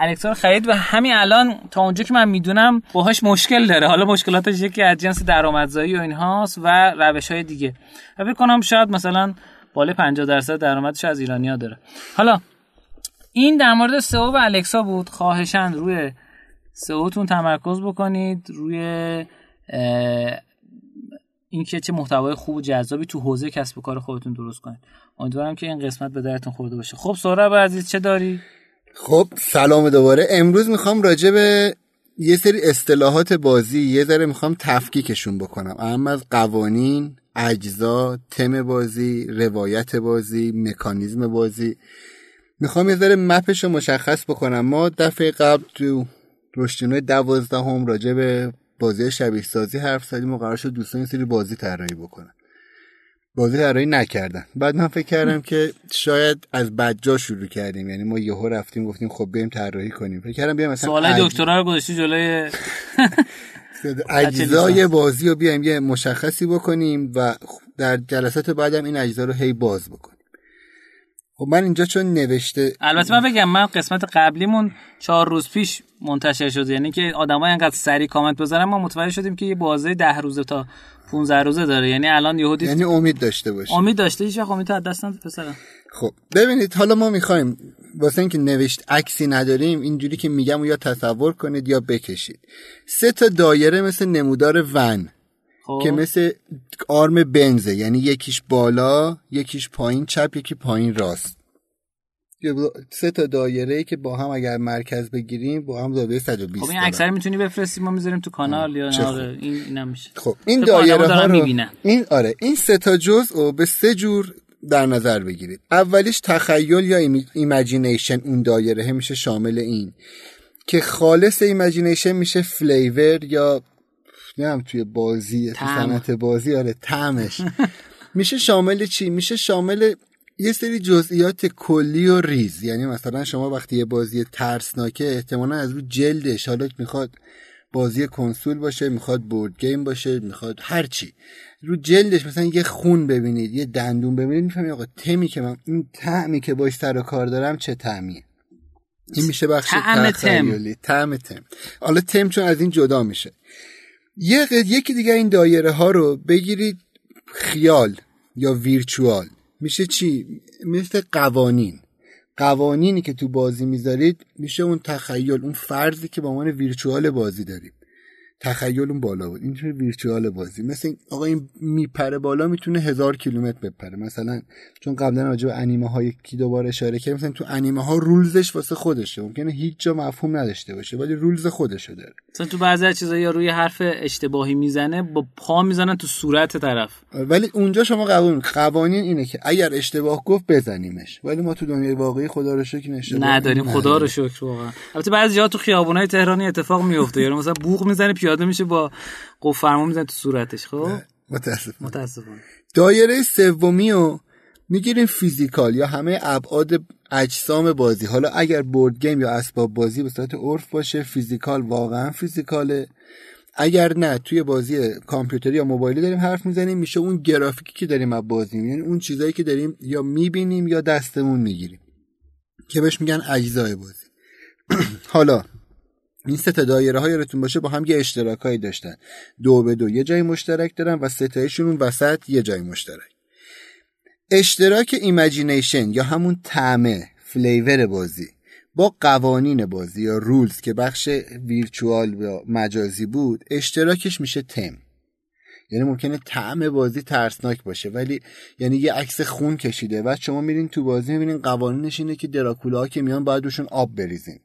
الکسا رو خرید و همین الان تا اونجا که من می‌دونم باهاش مشکل داره. حالا مشکلاتش یکی از جنس درآمدزایی و اینهاست و روش های دیگه فکر کنم شاید مثلا بالای 50 درصد درآمدش از ایرانیا داره. حالا این در مورد سئو و الکسا بود. خواهشند روی سئوتون تمرکز بکنید روی اینکه چه محتوای خوب و جذابی تو حوزه کسب و کار خودتون درست کنید. امیدوارم که این قسمت به درتون خورده باشه. خب سهراب عزیز چه داری؟ خب سلام دوباره. امروز می‌خوام راجع به یه سری اصطلاحات بازی یه ذره می‌خوام تفکیکشون بکنم. اما از قوانین اجزا تم بازی روایت بازی مکانیزم بازی. می‌خوام یه ذره مپش رو مشخص بکنم. ما دفعه قبل تو رشدینوی دوازده هم راجع به بازی شبیه سازی حرف زدیم و قرار شد دوستان سری بازی طراحی بکنن. بازی طراحی نکردن. بعد من فکر کردم که شاید از بدجا شروع کردیم. یعنی ما یهو رفتیم گفتیم خب بریم طراحی کنیم. فکر کردم بیام مثلا سوال دکترا رو گذاشتی جلوی (laughs) اجزای بازی رو بیایم یه مشخصی بکنیم و در جلسات بعدم این اجزا رو هی باز بکنیم. خب من اینجا چون نوشته البته من بگم من قسمت قبلیمون چهار روز پیش منتشر شد. یعنی که آدمای انقدر سری کامنت بذارن ما متوجه شدیم که یه بازی ده روزه تا 15 روزه داره. یعنی الان یهودی یعنی امید داشته باشه امید داشته هیچ وقت امید از دست پسرم. خب ببینید حالا ما می‌خوایم واسه اینکه نوشت عکسی نداریم اینجوری که میگم یا تصور کنید یا بکشید. سه تا دایره مثل نمودار ون. خب. که مثل آرم بنزه یعنی یکیش بالا یکیش پایین چپ یکی پایین راست. سه تا دایره ای که با هم اگر مرکز بگیریم با هم زاویه 120 خب این عکس رو می‌تونی بفرستیم ما می‌ذاریم تو کانال یا نه آره، این اینم میشه خب این دایره ها رو این آره این سه تا جزء به سه جور در نظر بگیرید. اولیش تخیل یا imagination اون دایره میشه شامل این. که خالص imagination میشه flavor یا نمی‌دونم توی بازی صنعت بازی آره تمش میشه شامل چی؟ میشه شامل یه سری جزئیات کلی و ریز. یعنی مثلا شما وقتی یه بازی ترسناکه احتمالا از رو جلدش حالا می‌خواد بازی کنسول باشه می‌خواد board game باشه می‌خواد هر چی. رو جلدش مثلا یه خون ببینید یه دندون ببینید می‌فهمید آقا تمی که من این طعمی که باش سر و کار دارم چه طعمیه؟ این میشه بخش طعم تم. حالا تم چون از این جدا میشه. یه یکی دیگه این دایره ها رو بگیرید خیال یا ویرچوال. میشه چی؟ مثل قوانین. قوانینی که تو بازی می‌ذارید میشه اون تخیل اون فرضی که با عنوان ویرچوال بازی داریم تخیل اون بالا بود. این ویرچوال بازی. مثل این آقا این میپره بالا می‌تونه هزار کیلومتر بپره. مثلا چون قبلا راجع به انیمه های کی دوباره اشاره کردیم مثلا تو انیمه ها رولزش واسه خودشه. ممکنه هیچ جا مفهوم نداشته باشه ولی رولز خودشو داره. مثلا تو بعضی از چیزا یا روی حرف اشتباهی می‌زنه با پا می‌زنن تو صورت طرف. ولی اونجا شما قبول قوانین اینه که اگر اشتباه گفت بزنیمش. ولی ما تو دنیای واقعی خدا رو شکر اشتباه نداریم. خدا رو شکر واقعا. البته بعضی جا تو خیابونای تهرانی اتفاق میفته یا مثلا بوق می‌زنه پیاده میشه با قف فرما می‌زنه تو صورتش خب؟ متاسفم متاسفانه. دایره سومی رو می‌گیریم physical یا همه ابعاد اجسام بازی. حالا اگر board game یا اسباب بازی به صورت عرف باشه physical واقعا physical ه. اگر نه توی بازی کامپیوتری یا موبایلی داریم حرف می‌زنیم میشه اون گرافیکی که داریم از بازی یعنی اون چیزایی که داریم یا می‌بینیم یا دستمون می‌گیریم. که بهش میگن اجزای بازی. (clears throat) حالا این سه تا دایره های یادتون باشه با هم یه اشتراکایی داشتن. دو به دو یه جای مشترک دارن و اون وسط یه جای مشترک. اشتراک imagination یا همون طعمه flavor بازی با قوانین بازی یا rules که بخش virtual یا مجازی بود اشتراکش میشه تم. یعنی ممکنه طعم بازی ترسناک باشه ولی یعنی یه عکس خون کشیده و شما میرین تو بازی می‌بینین قوانینش اینه که دراکولا که میان باید روشون آب بریزین.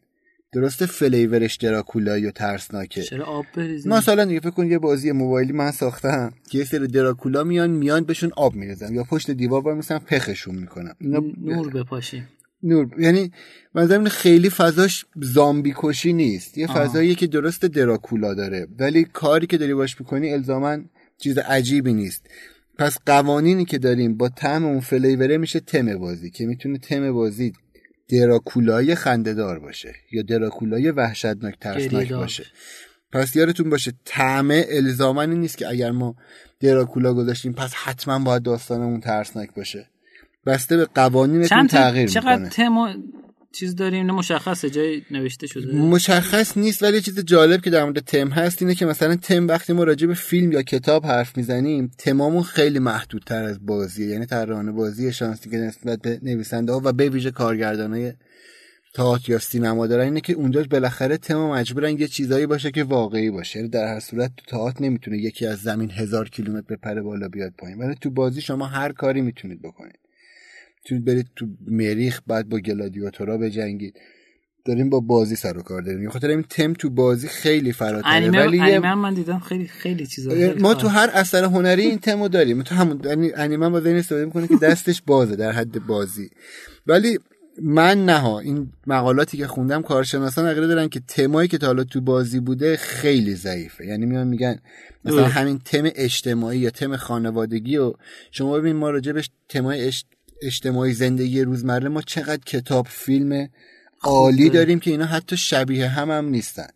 درسته فلیورش دراکولایی و ترسناکه. چرا آب بریزین مثلا دیگه فکر کن یه بازی موبایلی من ساختم. که یه سری دراکولا میان میان بهشون آب میریزم یا پشت دیوار وای میسن پخشون می‌کنم اینا نور بپاشیم. نور. یعنی من خیلی فضاش زامبی کشی نیست. یه فضاییه که درست دراکولا داره. ولی کاری که داری باش می‌کنی الزاما چیز عجیبی نیست. پس قوانینی که داریم با تم اون فلیوره میشه تم بازی. که می‌تونه تم بازی دراکولای خندهدار باشه یا دراکولای وحشتناک ترسناک باشه. پس یادتون باشه طعمه الزامنی نیست که اگر ما دراکولا گذاشتیم پس حتما باید داستانمون ترسناک باشه. بسته به قوانینتون تغییر چقدر چیز داریم نه مشخصه جای نوشته شده. مشخص نیست ولی چیز جالب که در مورد تم هست اینه که مثلا تم وقتی ما راجع به فیلم یا کتاب حرف می‌زنیم تمامون خیلی محدودتر از بازیه. یعنی طراحان بازی شانسی که نسبت به نویسنده ها و به ویژه کارگردانای تئاتر یا سینما دارن اینه که اونجا بالاخره تم مجبورن یه چیزایی باشه که واقعی باشه. یعنی در هر صورت تو تئاتر نمی‌تونه یکی از زمین هزار کیلومتر بپره بالا بیاد پایین. ولی تو بازی شما هر کاری می‌تونید بکنید. می‌تونید برید تو مریخ بعد با گلادیاتورا بجنگید داریم با بازی سر و کار داریم. خاطر این تم تو بازی خیلی فراتره. ولی انیمه من دیدم خیلی خیلی چیزا ما تو هر اثر هنری این تمو داریم. تو همون یعنی انیمه با این استفاده می‌کنه که دستش بازه در حد بازی. ولی من نه این مقالاتی که خوندم کارشناسان عقیده دارن که تمایی که تا حالا تو بازی بوده خیلی ضعیفه. یعنی میان میگن مثلا همین تم اجتماعی یا تم خانوادگی و شما ببین ما راجبش تمای اجتماعی زندگی روزمره ما چقدر کتاب فیلم عالی داریم. که اینا حتی شبیه هم هم نیستن.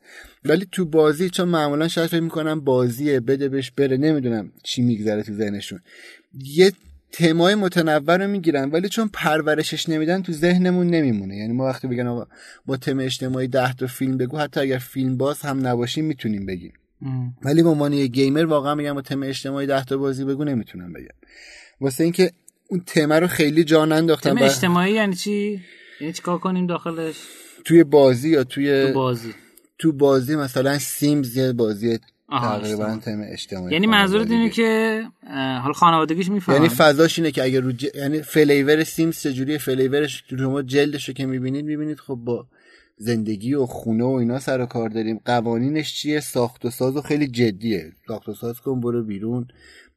ولی تو بازی چون معمولا شاید فکر می‌کنم بازیه بده بهش بره نمی‌دونم چی میگذره تو ذهنشون. یه تمای متنوع رو می‌گیرن ولی چون پرورشش نمیدن تو ذهنمون نمیمونه. یعنی ما وقتی بگن آقا با تم اجتماعی ده تا فیلم بگو حتی اگر فیلم باز هم نباشیم می‌تونیم بگیم. ولی به عنوان یه گیمر واقعا میگم با تم اجتماعی ده تا بازی بگو نمی‌تونم بگم. واسه اینکه اون تمه رو خیلی جا ننداختن تم اجتماعی یعنی چی؟ یعنی چیکار کنیم داخلش؟ توی بازی یا توی تو بازی. تو بازی مثلا سیمز یه بازی تقریبا تم اجتماعی یعنی منظور اینه که حال خانوادگیش می‌فهمم. یعنی فضاش اینه که اگر رو ج... یعنی فلیور سیمز چجوری فلیورش شما جلدش که می‌بینید می‌بینید خب با زندگی و خونه و اینا سر و کار داریم. قوانینش چیه؟ ساخت و ساز و خیلی جدیه. ساخت و ساز کن برو بیرون.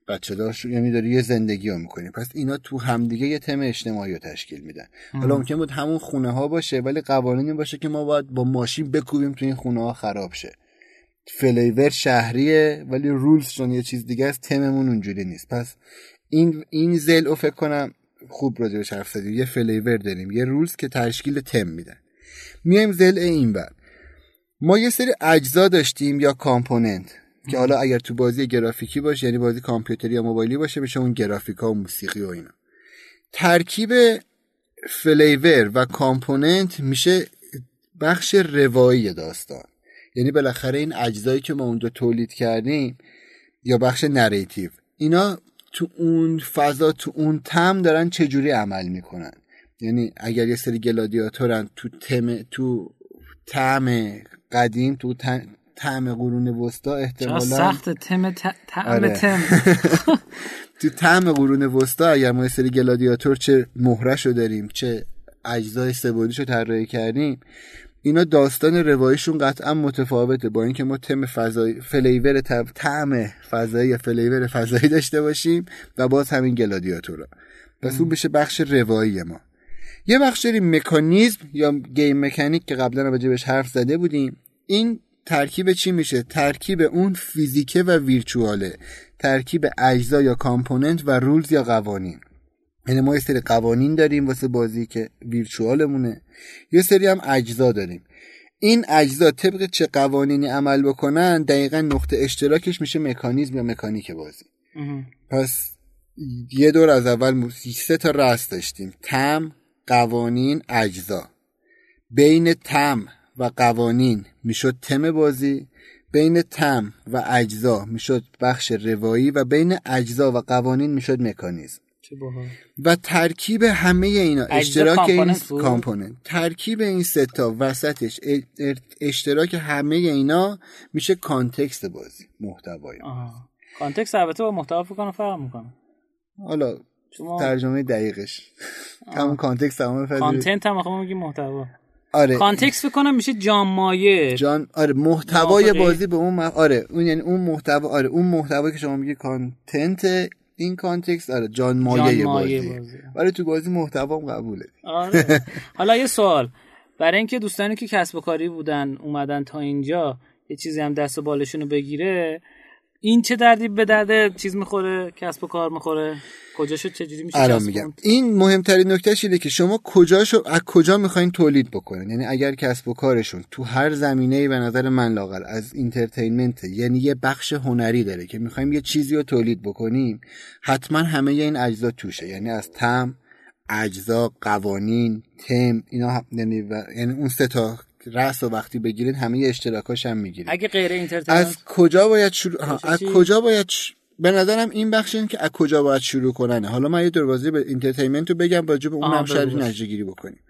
بچه داشت یعنی داری یه زندگی ها می‌کنی. پس اینا تو همدیگه یه تم اجتماعی رو تشکیل میدن. حالا ممکن بود همون خونه ها باشه ولی قوانینی باشه که ما باید با ماشین بکوبیم تو این خونه ها خراب شه. flavor شهریه ولی rules چون یه چیز دیگه است تممون اونجوری نیست. پس این این ضلع رو فکر کنم خوب راجبش حرف زدیم. یه flavor داریم یه rules که تشکیل تم میدن. میایم ضلع این بر ما یه سری اجزا داشتیم یا component. که حالا اگر تو بازی گرافیکی باشه یعنی بازی کامپیوتری یا موبایلی باشه میشه اون گرافیکا و موسیقی و اینا. ترکیب flavor و component میشه بخش روایی داستان. یعنی بالاخره این اجزایی که ما اونجا تولید کردیم یا بخش narrative اینا تو اون فضا تو اون تم دارن چجوری عمل می‌کنن؟ یعنی اگر یه سری گلادیاتورن تو تم تو تم قدیم تو تم قرون وسطا احتمالا سخت تم تم آره. تم. (laughs) تو تم قرون وسطا اگر ما یه سری گلادیاتور چه مهره‌شو داریم چه اجزای سه بعدیشو طراحی کردیم اینا داستان روایشون قطعا متفاوته. با اینکه ما تم فضایی flavor طعم فضایی یا flavor فضایی داشته باشیم و باز همین گلادیاتورا. پس اون بشه بخش روایی ما. یه بخش داریم مکانیزم یا game mechanic که قبلا راجع بهش حرف زده بودیم. این ترکیب چی میشه؟ ترکیب اون فیزیکه و virtual ه. ترکیب اجزا یا component و rules یا قوانین. یعنی ما یه سری قوانین داریم واسه بازی که ویرچوالمونه. یه سری هم اجزا داریم. این اجزا طبق چه قوانینی عمل بکنن؟ دقیقا نقطه اشتراکش میشه مکانیزم یا مکانیک بازی. پس یه دور از اول سه تا رست داشتیم. تم قوانین اجزا. بین تم و قوانین. می‌شد تم بازی بین تم و اجزا. می‌شد بخش روایی و بین اجزا و قوانین. می‌شد مکانیزم. و ترکیب همه اینا. اشتراک این component ترکیب این سه تا وسطش. اشتراک همه اینا میشه context بازی. محتوای context البته با محتوا فکر فرق می‌کنه. حالا شما... ترجمه دقیقش. همون context هم content هم میگیم محتوا. آره. context فکر کنم میشه جان مایه جان آره محتوای بازی به اون آره اون یعنی اون محتوا آره اون محتوایی که شما میگی content این context آره جان مایه, جان مایه بازی. بازی. ولی تو بازی محتوام قبوله. آره. (laughs) حالا یه سوال. برای اینکه دوستانی که کسب و کاری بودن اومدن تا اینجا یه چیزی هم دست و بالشون رو بگیره این چه دردی به درد چیز می‌خوره؟ کسب و کار می‌خوره؟ کجاشو چجوری میشه الان میگم. این مهمترین نکتهش اینه که شما کجاشو از کجا می‌خواین تولید بکنین؟ یعنی اگر کسب و کارشون تو هر زمینه به نظر من اگر غیر از entertainment یعنی یه بخش هنری داره که می‌خوایم یه چیزی رو تولید بکنیم حتما همه این اجزا توشه. یعنی از تم اجزا قوانین تم اینا یعنی, یعنی اون سه تا رأس و وقتی بگیرین همه اشتراکاش هم می‌گیرین اگه غیر entertainment از کجا باید شروع از کجا باید ش... به نظرم این بخش این که از کجا باید شروع کنن. حالا من یه دروازه به entertainment رو بگم راجع به اون هم شرح نتیجه گیری بکنیم.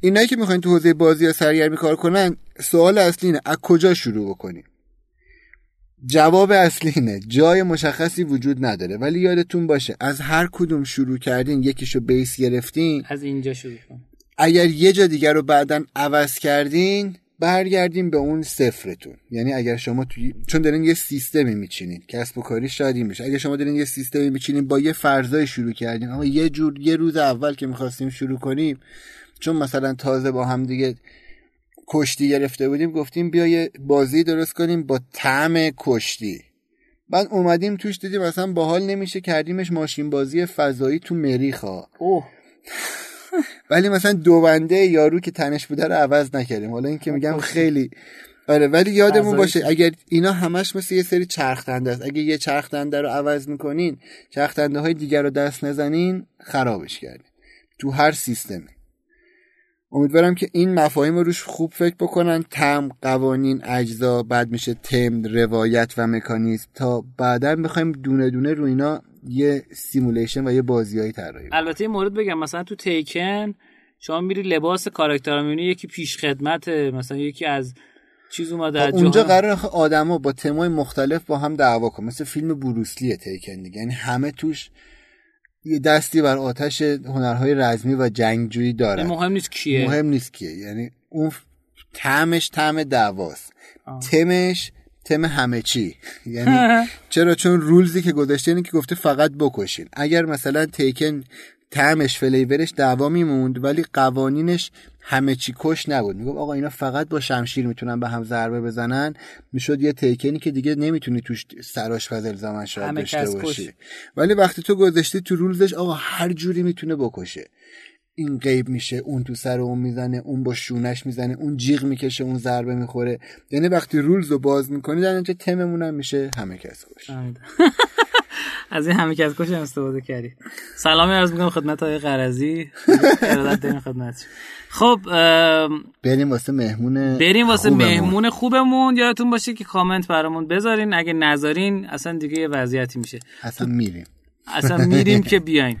اینایی که می‌خواین تو حوزه بازی یا سرگرمی کار کنن سوال اصلی اینه از کجا شروع بکنیم؟ جواب اصلی اینه جای مشخصی وجود نداره ولی یادتون باشه از هر کدوم شروع کردین یکیشو بیس گرفتین از اینجا شروع کن. اگر یه جا دیگر رو بعدا عوض کردین برگردیم به اون صفرتون. یعنی اگر شما توی چون دارین یه سیستمی میچینین. کسب و کاری شاید این بشه. اگر شما دارین یه سیستمی میچینین با یه فرضای شروع کردین. اما یه جور یه روز اول که می‌خواستیم شروع کنیم چون مثلا تازه با هم دیگه کشتی گرفته بودیم گفتیم بیا یه بازی درست کنیم با طعم کشتی. بعد اومدیم توش دیدیم مثلا باحال نمیشه. کردیمش ماشین بازی فضایی تو مریخا اوه. ولی مثلا دو بنده یارو که تنش بوده رو عوض نکردیم. حالا این که میگم خیلی. آره ولی یادمون باشه اگر اینا همش مثل یه سری چرخ است. اگه یه چرخ رو عوض می‌کنین چرخ های دیگر رو دست نزنین خرابش کردین. تو هر سیستمی. امیدوارم که این مفاهیم رو روش خوب فکر بکنن. تم قوانین اجزا بعد میشه تم روایت و مکانیزم. تا بعدا بخوایم دونه دونه رو اینا یه simulation و یه بازیایی طراحی البته یه مورد بگم. مثلا تو Tekken شما میری لباس کاراکتر می‌بینی یکی پیش خدمت مثلا یکی از چیز اومده خب اونجا قرار آدما با تمای مختلف با هم دعوا کنن. مثل فیلم بروسلی Tekken دیگه. یعنی همه توش یه دستی بر آتش هنرهای رزمی و جنگجویی داره مهم نیست کیه. مهم نیست کیه. یعنی اون تعمش تعم دعواست تمش تم همه چی. (laughs) یعنی (laughs) چرا؟ چون رولزی که گذاشته اینه که گفته فقط بکشین. اگر مثلا تیکن تعمش فلیورش دعوا میموند ولی قوانینش همه چی کش نبود. میگم آقا اینا فقط با شمشیر می‌تونن به هم ضربه بزنن. می‌شد یه تیکنی که دیگه نمی‌تونی توش سراش فضل زمان شاید داشته باشی. ولی وقتی تو گذاشتی تو رولزش آقا هر جوری می‌تونه بکشه. این غیب میشه اون تو سر اون می‌زنه اون با شونش می‌زنه اون جیغ می‌کشه اون ضربه می‌خوره. یعنی وقتی رولز رو باز می‌کنی در اینجا تممون هم میشه همه کس کش. (laughs) از این همه کس کش استفاده کردی. سلامی عرض می‌کنم خدمت های قرضی. خدمت خب بریم واسه مهمون بریم واسه. مهمون خوبمون. یادتون باشه که کامنت برامون بذارین. اگه نذارین اصلا دیگه یه وضعیتی میشه. اصلا میریم. اصلا میریم که بیایم.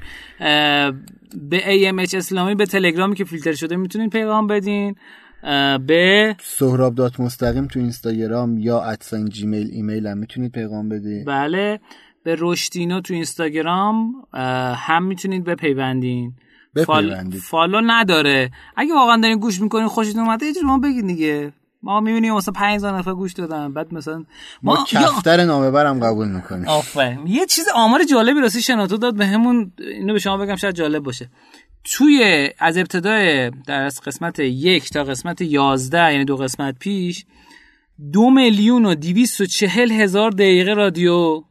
به AMH اسلامی به تلگرامی که فیلتر شده می‌تونین پیغام بدین. به سهراب dot مستقیم تو اینستاگرام یا at sign Gmail ایمیل هم می‌تونید پیغام بدین. بله. به رشدینو تو اینستاگرام هم می‌تونید بپیوندین. فال... follow نداره. اگه واقعا دارین گوش می‌کنین خوشتون اومده به ما بگید دیگه. ما می‌بینیم مثلا 5000 نفر گوش دادن بعد مثلا ما, ما (laughs) کفتر نامه برم قبول می‌کنیم. آفرین. یه چیز آمار جالبی راستی شناتو داد به همون اینو به شما بگم شاید جالب باشه. توی از ابتدای در قسمت یک تا قسمت یازده یعنی دو قسمت پیش دو میلیون و دیویست و چهل هزار دقیقه رادیو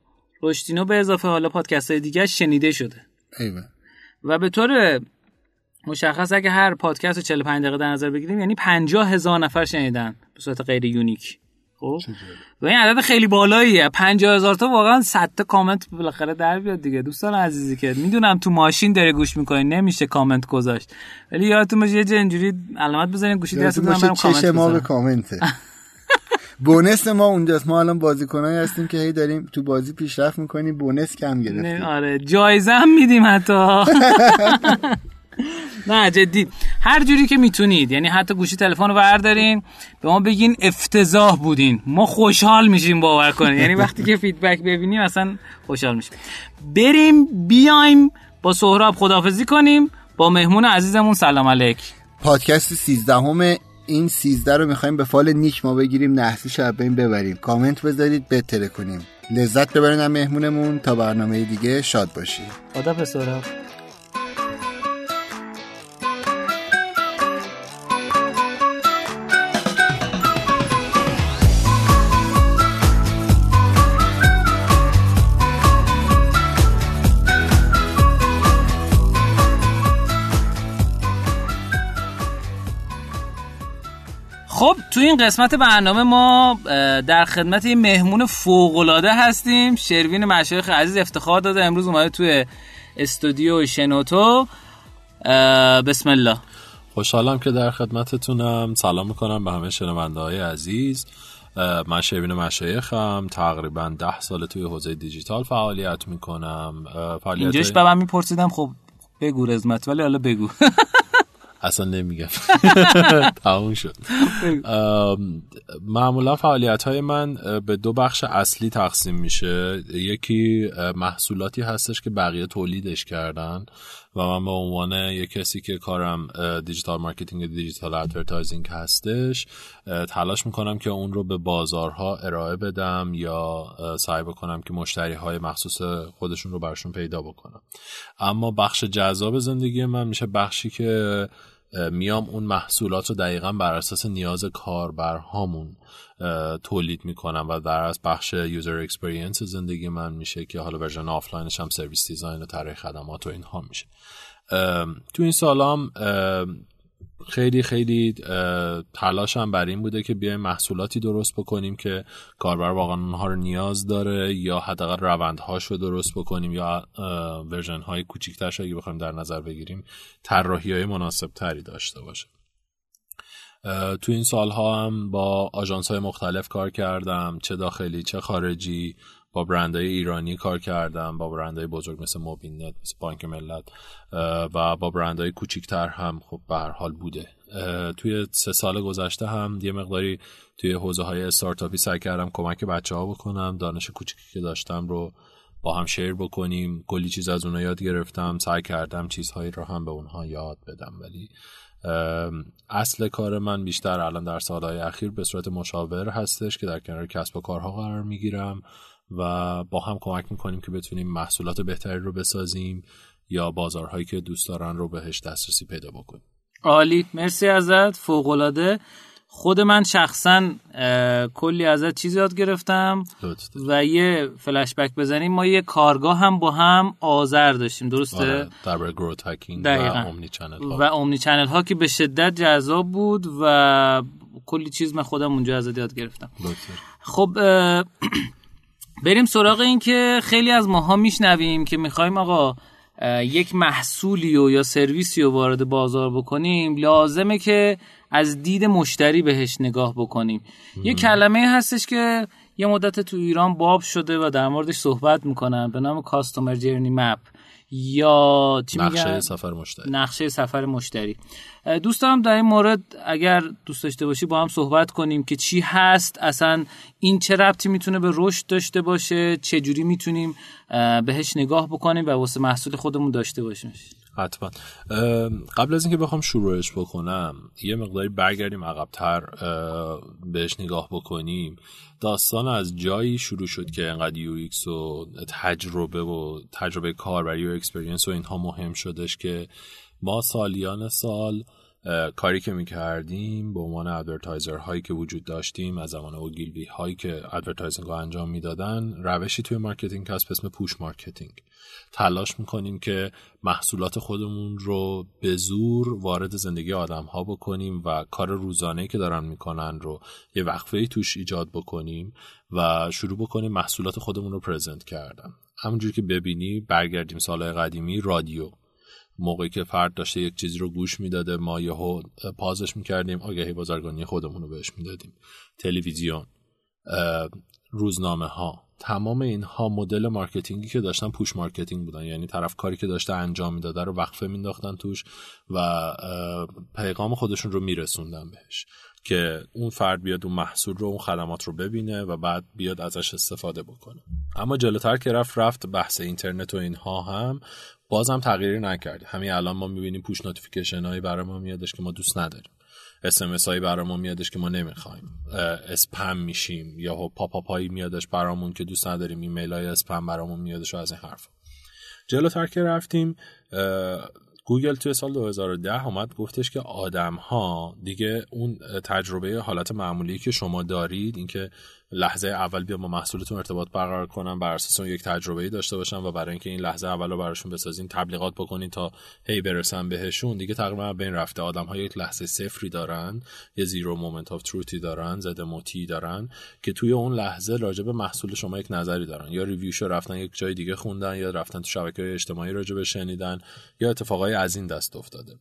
رشتینو به اضافه حالا پادکست های دیگه شنیده شده. ایوه. و به طور مشخص اگه هر پادکست رو 45 دقیقه در نظر بگیریم یعنی 50 هزار نفر شنیدن به صورت غیر یونیک. خب؟ و این عدد خیلی بالاییه. 50 هزار تا واقعا 100 تا کامنت بالاخره در بیاد دیگه. دوستان عزیزی که می‌دونم تو ماشین داره گوش می‌کنی نمیشه کامنت گذاشت. ولی یادتون باشه یه جا اینجوری علامت بزنین گوشی دستتون برم کامنت ما به کامنته. (laughs) بونس ما اونجاست. ما الان بازیکنایی هستیم که هی داریم تو بازی پیشرفت می‌کنیم بونس کم گرفتیم. آره جایزه هم میدیم حتی. (laughs) نه جدی. هر جوری که می‌تونید. یعنی حتی گوشی تلفن رو بردارین به ما بگین افتضاح بودین. ما خوشحال میشیم باور کنید یعنی وقتی که feedback ببینیم اصلا خوشحال میشیم. بریم بیایم با سهراب خدافظی کنیم. با مهمون عزیزمون سلام علیک. پادکست 13 این 13 رو می‌خوایم به فال نیک ما بگیریم نحسیشو از بین ببریم. کامنت بذارید بهتره کنیم. لذت ببرین مهمونمون. تا برنامه دیگه شاد باشید. خدا سهراب. تو این قسمت برنامه ما در خدمت یه مهمون فوقلاده هستیم. شروین مشایخ عزیز افتخار داده امروز اومده توی استودیو شنوتو. بسم الله. خوشحالم که در خدمتتونم. سلام می‌کنم به همه شنونده های عزیز من شروین مشایخم. تقریبا ده سال توی حوزه دیجیتال فعالیت می‌کنم. فعالیت اینجاش به من میپرسیدم خب بگو رزمت ولی حالا بگو. (laughs) اصلا نمیگم. (laughs) تموم شد. معمولا فعالیت های من به دو بخش اصلی تقسیم میشه. یکی محصولاتی هستش که بقیه تولیدش کردن و من به عنوان یک کسی که کارم digital marketing digital advertising هستش تلاش می‌کنم که اون رو به بازارها ارائه بدم یا سعی بکنم که مشتری های مخصوص خودشون رو برشون پیدا بکنم. اما بخش جذاب زندگی من میشه بخشی که میام اون محصولات رو دقیقا بر اساس نیاز کاربرهامون تولید می‌کنم و در از بخش user experience زندگی من میشه که حالا version offline ش هم service design و طراحی خدمات و اینها میشه. تو این سالها خیلی خیلی تلاشم بر این بوده که بیایم محصولاتی درست بکنیم که کاربر واقعا اونها رو نیاز داره یا حداقل روندهاش رو درست بکنیم یا version های کوچیکترش اگه بخوایم در نظر بگیریم طراحی های مناسب تری داشته باشه. تو این سالها هم با آژانس های مختلف کار کردم چه داخلی چه خارجی. با برندهای ایرانی کار کردم با برندهای بزرگ مثل موبین نت مثل بانک ملت و با برندهای کوچیکتر هم خب به هر حال بوده. توی سه سال گذشته هم یه مقداری توی حوزه های استارتاپی سعی کردم کمک بچه ها بکنم دانش کوچیکی که داشتم رو با هم شیر بکنیم. کلی چیز از اونها یاد گرفتم سعی کردم چیزهایی رو هم به اونها یاد بدم. ولی اصل کار من بیشتر الان در سالهای اخیر به صورت مشاور هستش که در کنار کسب و کارها قرار می‌گیرم. و با هم کمک می‌کنیم که بتونیم محصولات بهتری رو بسازیم یا بازارهایی که دوست دارن رو بهش دسترسی پیدا بکنیم. عالی. مرسی ازت. فوقالعاده. خود من شخصا کلی ازت چیز یاد گرفتم و یه فلشبک بزنیم. ما یه کارگاه هم با هم آذر داشتیم درسته؟ آره، در گروت و اومنی چنل ها. و اومنی چنل ها که به شدت جذاب بود و کلی چیز من خودم اونجا ازت یاد گرفتم. خب (clears throat) (clears throat) بریم سراغ این که خیلی از ماها میشنویم که می‌خوایم آقا یک محصولی و یا سرویسی رو وارد بازار بکنیم. لازمه که از دید مشتری بهش نگاه بکنیم. یه کلمه هستش که یه مدت تو ایران باب شده و در موردش صحبت می‌کنن به نام کاستومر جرنی مپ یا چی نقشه سفر مشتری. نقشه سفر مشتری. دوست دارم در این مورد اگر دوست داشته باشی با هم صحبت کنیم که چی هست اصلا این چه ربطی می‌تونه به رشد داشته باشه چه جوری می‌تونیم بهش نگاه بکنیم و واسه محصول خودمون داشته باشیم حتما. قبل از اینکه بخوام شروعش بکنم یه مقداری برگردیم عقبتر بهش نگاه بکنیم. داستان از جایی شروع شد که انقدر UX و تجربه و تجربه کار و experience و اینها مهم شدش که ما سالیان سال کاری که می‌کردیم به عنوان advertiser هایی که وجود داشتیم از زمان اوگیلوی هایی که advertising رو انجام می‌دادن روشی توی marketing هست به اسم push marketing. تلاش می‌کنیم که محصولات خودمون رو به زور وارد زندگی آدم ها بکنیم و کار روزانه که دارن می‌کنن رو یه وقفه توش ایجاد بکنیم و شروع بکنیم محصولات خودمون رو present کردن. همونجور که ببینی برگردیم سالهای قدیمی رادیو. موقعی که فرد داشته یک چیزی رو گوش می‌داده ما یهو pause ش می‌کردیم آگهی بازرگانی خودمون رو بهش می‌دادیم. تلویزیون روزنامه ها تمام اینها مدل marketing ی که داشتن push marketing بودن. یعنی طرف کاری که داشته انجام می‌داده رو وقفه مینداختن توش و پیغام خودشون رو میرسوندن بهش که اون فرد بیاد اون محصول رو اون خدمات رو ببینه و بعد بیاد ازش استفاده بکنه. اما جلوتر که رفت رفت بحث اینترنت و اینها هم. بازم تغییری نکرد. همین الان ما می‌بینیم push notification هایی برای ما میادش که ما دوست نداریم. SMS هایی برامون میادش که ما نمی‌خوایم. اسپم میشیم یا pop up هایی میادش برامون که دوست نداریم. ایمیل های اسپم برامون میادش از این حرف جلوتر که رفتیم گوگل توی سال 2010 اومد گفتش که آدم ها دیگه اون تجربه حالت معمولی که شما دارید اینکه لحظه اول بیا با محصولتون ارتباط برقرار کنن بر اساس اون یک تجربه داشته باشن و برای اینکه این لحظه اول رو براشون بسازین تبلیغات بکنین تا هی برسن بهشون. دیگه تقریبا بین رفته آدم ها یک لحظه صفری دارن یه zero moment of truth ی دارن ZMOT ی دارن که توی اون لحظه راجع به محصول شما یک نظری دارن. یا review شو رفتن یک جای دیگه خوندن یا رفتن تو شبکه اجتماعی راجع به شنیدن یا اتفاقای از این دست افتاده.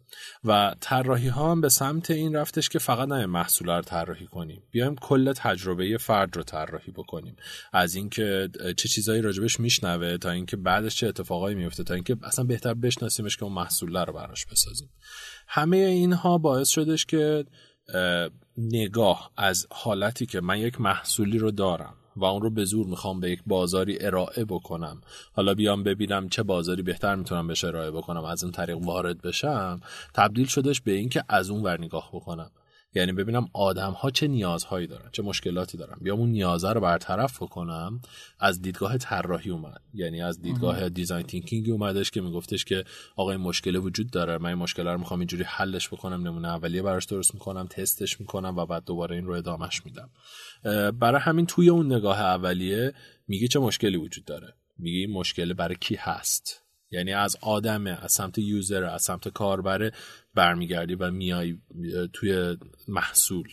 و طراحی ها هم به سمت این رفتش که فقط نه محصول رو طراحی کنیم. بیایم کل تجربه فرد رو طراحی بکنیم. از اینکه چه چیزایی راجبش میشنوه تا اینکه بعدش چه اتفاقایی میفته تا اینکه اصلا بهتر بشناسیمش که اون محصول رو براش بسازیم. همه اینها باعث شدش که نگاه از حالتی که من یک محصولی رو دارم و اون رو به زور می‌خوام به یک بازاری ارائه بکنم. حالا بیام ببینم چه بازاری بهتر می‌تونم بهش ارائه بکنم از این طریق وارد بشم تبدیل شدش به اینکه از اون ور نگاه بکنم. یعنی ببینم آدم ها چه نیازهایی دارن چه مشکلاتی دارن. بیام اون نیازه رو برطرف بکنم از دیدگاه طراحی اومد. یعنی از دیدگاه design thinking اومدش که میگفتش که آقا این مشکل وجود داره من این مشکل رو می‌خوام اینجوری حلش بکنم نمونه اولیه براش درست می‌کنم تستش می‌کنم و بعد دوباره این رو ادامش میدم. برای همین توی اون نگاه اولیه میگه چه مشکلی وجود داره؟ میگه این مشکل برای کی هست؟ یعنی از آدمه از سمت user از سمت کاربره برمیگردی و میای توی محصول.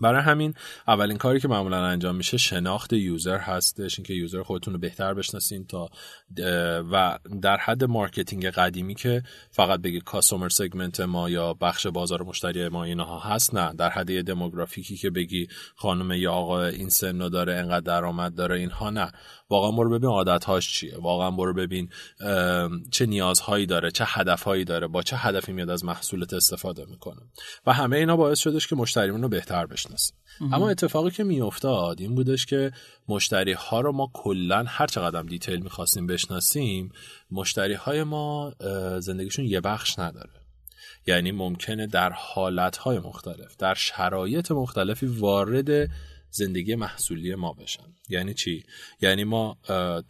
برای همین اولین کاری که معمولا انجام میشه شناخت user هستش اینکه user خودتون رو بهتر بشناسین تا و در حد marketing قدیمی که فقط بگید customer segment ما یا بخش بازار مشتری ما اینها هست نه. در حد demographic ی که بگی خانم یا آقا این سن داره انقدر درآمد داره اینها نه. واقعا برو ببین عادتهاش چیه. واقعا برو ببین چه نیازهایی داره چه هدفهایی داره با چه هدفی میاد از محصولت استفاده می‌کنه. و همه اینا باعث شدش که مشتریمون رو بهتر بشناسیم اما اتفاقی که میافتاد این بودش که مشتری ها رو ما کلا هر چقدر دیتیل می‌خواستیم بشناسیم مشتری های ما زندگیشون یه بخش نداره. یعنی ممکنه در حالت های مختلف در شرایط مختلفی وارد زندگی محصولی ما بشن. یعنی چی؟ یعنی ما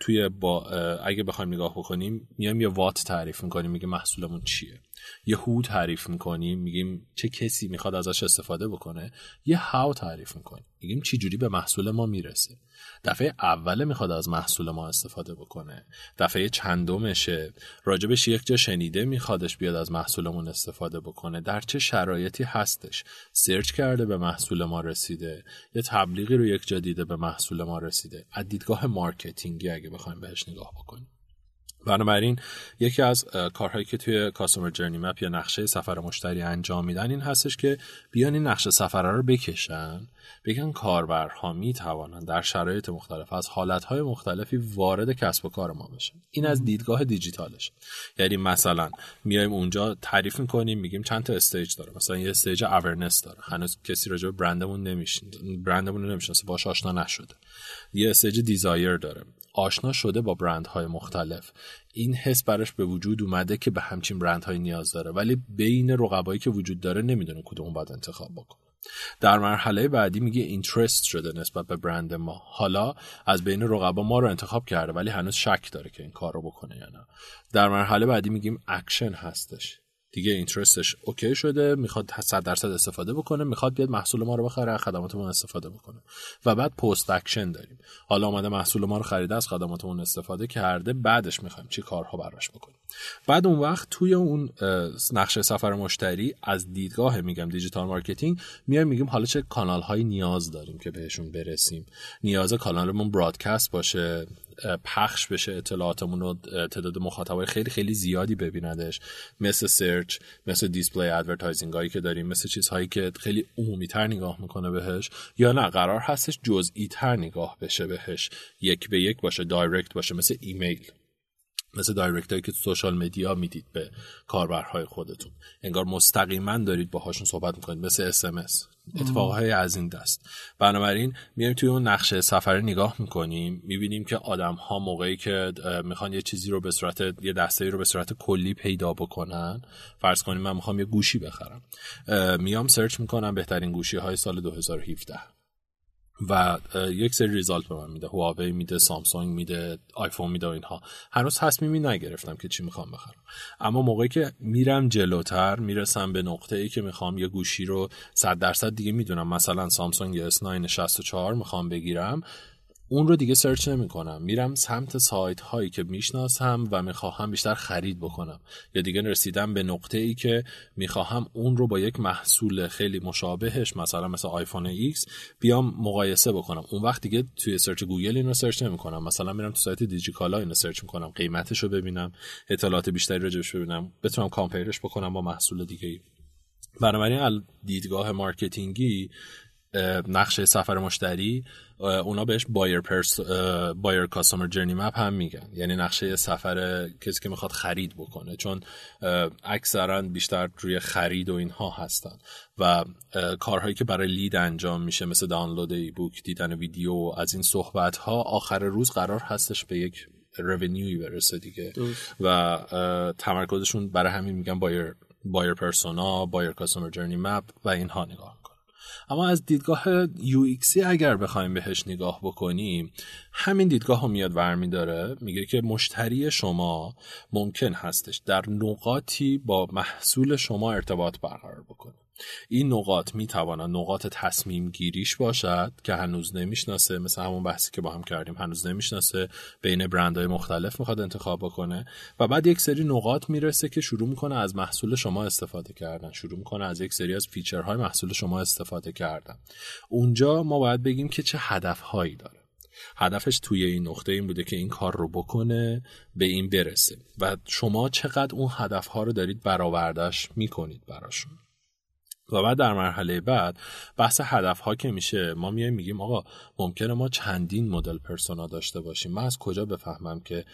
توی با اگه بخوایم نگاه بکنیم میایم یه وات تعریف می‌کنیم میگه محصولمون چیه. یه هو تعریف می‌کنیم میگیم چه کسی می‌خواد ازش استفاده بکنه یه هاو تعریف می‌کنیم. میگیم چی جوری به محصول ما می‌رسه. دفعه اوله می‌خواد از محصول ما استفاده بکنه. دفعه چندمشه. راجبش یک جا شنیده میخوادش بیاد از محصولمون استفاده بکنه. در چه شرایطی هستش. سرچ کرده به محصول ما رسیده. یه تبلیغی رو یک جا دیده به محصول ما رسیده. از دیدگاه marketing ی اگه بخوایم بهش نگاه بکنیم. بنابراین یکی از کارهایی که توی customer journey map یا نقشه سفر مشتری انجام میدن این هستش که بیان این نقشه سفر رو بکشن بگن کاربرها می توانند در شرایط مختلف از حالتهای مختلفی وارد کسب و کار ما بشن. این از دیدگاه دیجیتالش یعنی مثلا میایم اونجا تعریف می‌کنیم میگیم چند تا stage داره. مثلا یه stage awareness داره. هنوز کسی راجع به برندمون نمیشن برندمون رو نمی‌شناسه. باش آشنا نشده. یه stage desire داره. آشنا شده با برندهای مختلف. این حس براش به وجود اومده که به همچین برندهایی نیاز داره. ولی بین رقبایی که وجود داره نمی‌دونه کدوم باید انتخاب بکنه. در مرحله بعدی میگه interest شده نسبت به برند ما. حالا از بین رقبا ما رو انتخاب کرده ولی هنوز شک داره که این کار رو بکنه یا نه. در مرحله بعدی میگیم اکشن هستش. دیگه interest ش okay شده می‌خواد 100 درصد استفاده بکنه می‌خواد بیاد محصول ما رو بخره خدماتمون استفاده بکنه. و بعد post action داریم. حالا اومده محصول ما رو خریده از خدماتمون استفاده کرده بعدش می‌خوایم چی کارها براش بکنیم. بعد اون وقت توی اون نقشه سفر مشتری از دیدگاه میگم digital marketing میایم میگیم حالا چه کانال هایی نیاز داریم که بهشون برسیم. نیاز کانالمون broadcast باشه. پخش بشه اطلاعاتمون رو تعداد مخاطبای خیلی خیلی زیادی ببیندش مثل search مثل display advertising هایی که داریم مثل چیزهایی که خیلی عمومی تر نگاه می‌کنه بهش یا نه قرار هستش جزئی تر نگاه بشه بهش. یک به یک باشه direct باشه مثل ایمیل مثل direct هایی که تو social media می‌دید به کاربرهای خودتون. انگار مستقیما دارید باهاشون صحبت می‌کنید مثل SMS اتفاقهای از این دست. بنابراین میایم توی اون نقشه سفر نگاه می‌کنیم می‌بینیم که آدم ها موقعی که می‌خوان یه چیزی رو به صورت یه دسته رو به صورت کلی پیدا بکنن فرض کنیم من می‌خوام یه گوشی بخرم. میام search می‌کنم بهترین گوشی های سال 2017 و یک سری result به من میده. هواوی میده سامسونگ میده آیفون میده و اینها. هنوز تصمیمی نگرفتم که چی می‌خوام بخرم. اما موقعی که میرم جلوتر می‌رسم به نقطه ای که می‌خوام یه گوشی رو 100 درصد دیگه می‌دونم. مثلا سامسونگ S9 64 می‌خوام بگیرم. اون رو دیگه search نمی کنم میرم سمت سایت هایی که می‌شناسم و می‌خواهم بیشتر خرید بکنم. یا دیگه رسیدم به نقطه ای که می‌خواهم اون رو با یک محصول خیلی مشابهش مثلا مثل آیفون ایکس بیام مقایسه بکنم. اون وقت دیگه توی search گوگل این رو search نمی کنم مثلا میرم تو سایت دیجیکالا اینو search می‌کنم قیمتش رو ببینم اطلاعات بیشتری راجبش ببینم بتونم compare ش بکنم با محصول دیگه ای بنابراین دیدگاه marketing ی نقشه سفر مشتری اونا بهش buyer pers بایر کاستومر جرنی مپ هم میگن. یعنی نقشه سفر کسی که می‌خواد خرید بکنه. چون اکثرا بیشتر روی خرید و اینها هستن. و کارهایی که برای لید انجام میشه مثل دانلود ای بوک دیدن ویدیو از این صحبت ها آخر روز قرار هستش به یک رونیوی برسه دیگه. و تمرکزشون برای همین میگن بایر بایر پرسونا بایر کاستومر جرنی مپ و اینها نگاه اما از دیدگاه UXی اگر بخوایم بهش نگاه بکنیم همین دیدگاه رو میاد ورمی داره میگه که مشتری شما ممکن هستش در نقاطی با محصول شما ارتباط برقرار بکنه. این نقاط می‌توانند نقاط تصمیم گیریش باشد که هنوز نمی‌شناسه مثل همون بحثی که با هم کردیم هنوز نمی‌شناسه بین برندهای مختلف می‌خواد انتخاب بکنه. و بعد یک سری نقاط می‌رسه که شروع می‌کنه از محصول شما استفاده کردن. شروع می‌کنه از یک سری از فیچرهای محصول شما استفاده کردن. اونجا ما باید بگیم که چه هدفهایی داره. هدفش توی این نقطه این بوده که این کار رو بکنه به این برسه. و شما چقدر اون هدفها رو دارید برآوردش می‌کنید براشون. و بعد در مرحله بعد بحث هدف ها که میشه ما میایم میگیم آقا ممکنه ما چندین مدل پرسونا داشته باشیم. من از کجا بفهمم که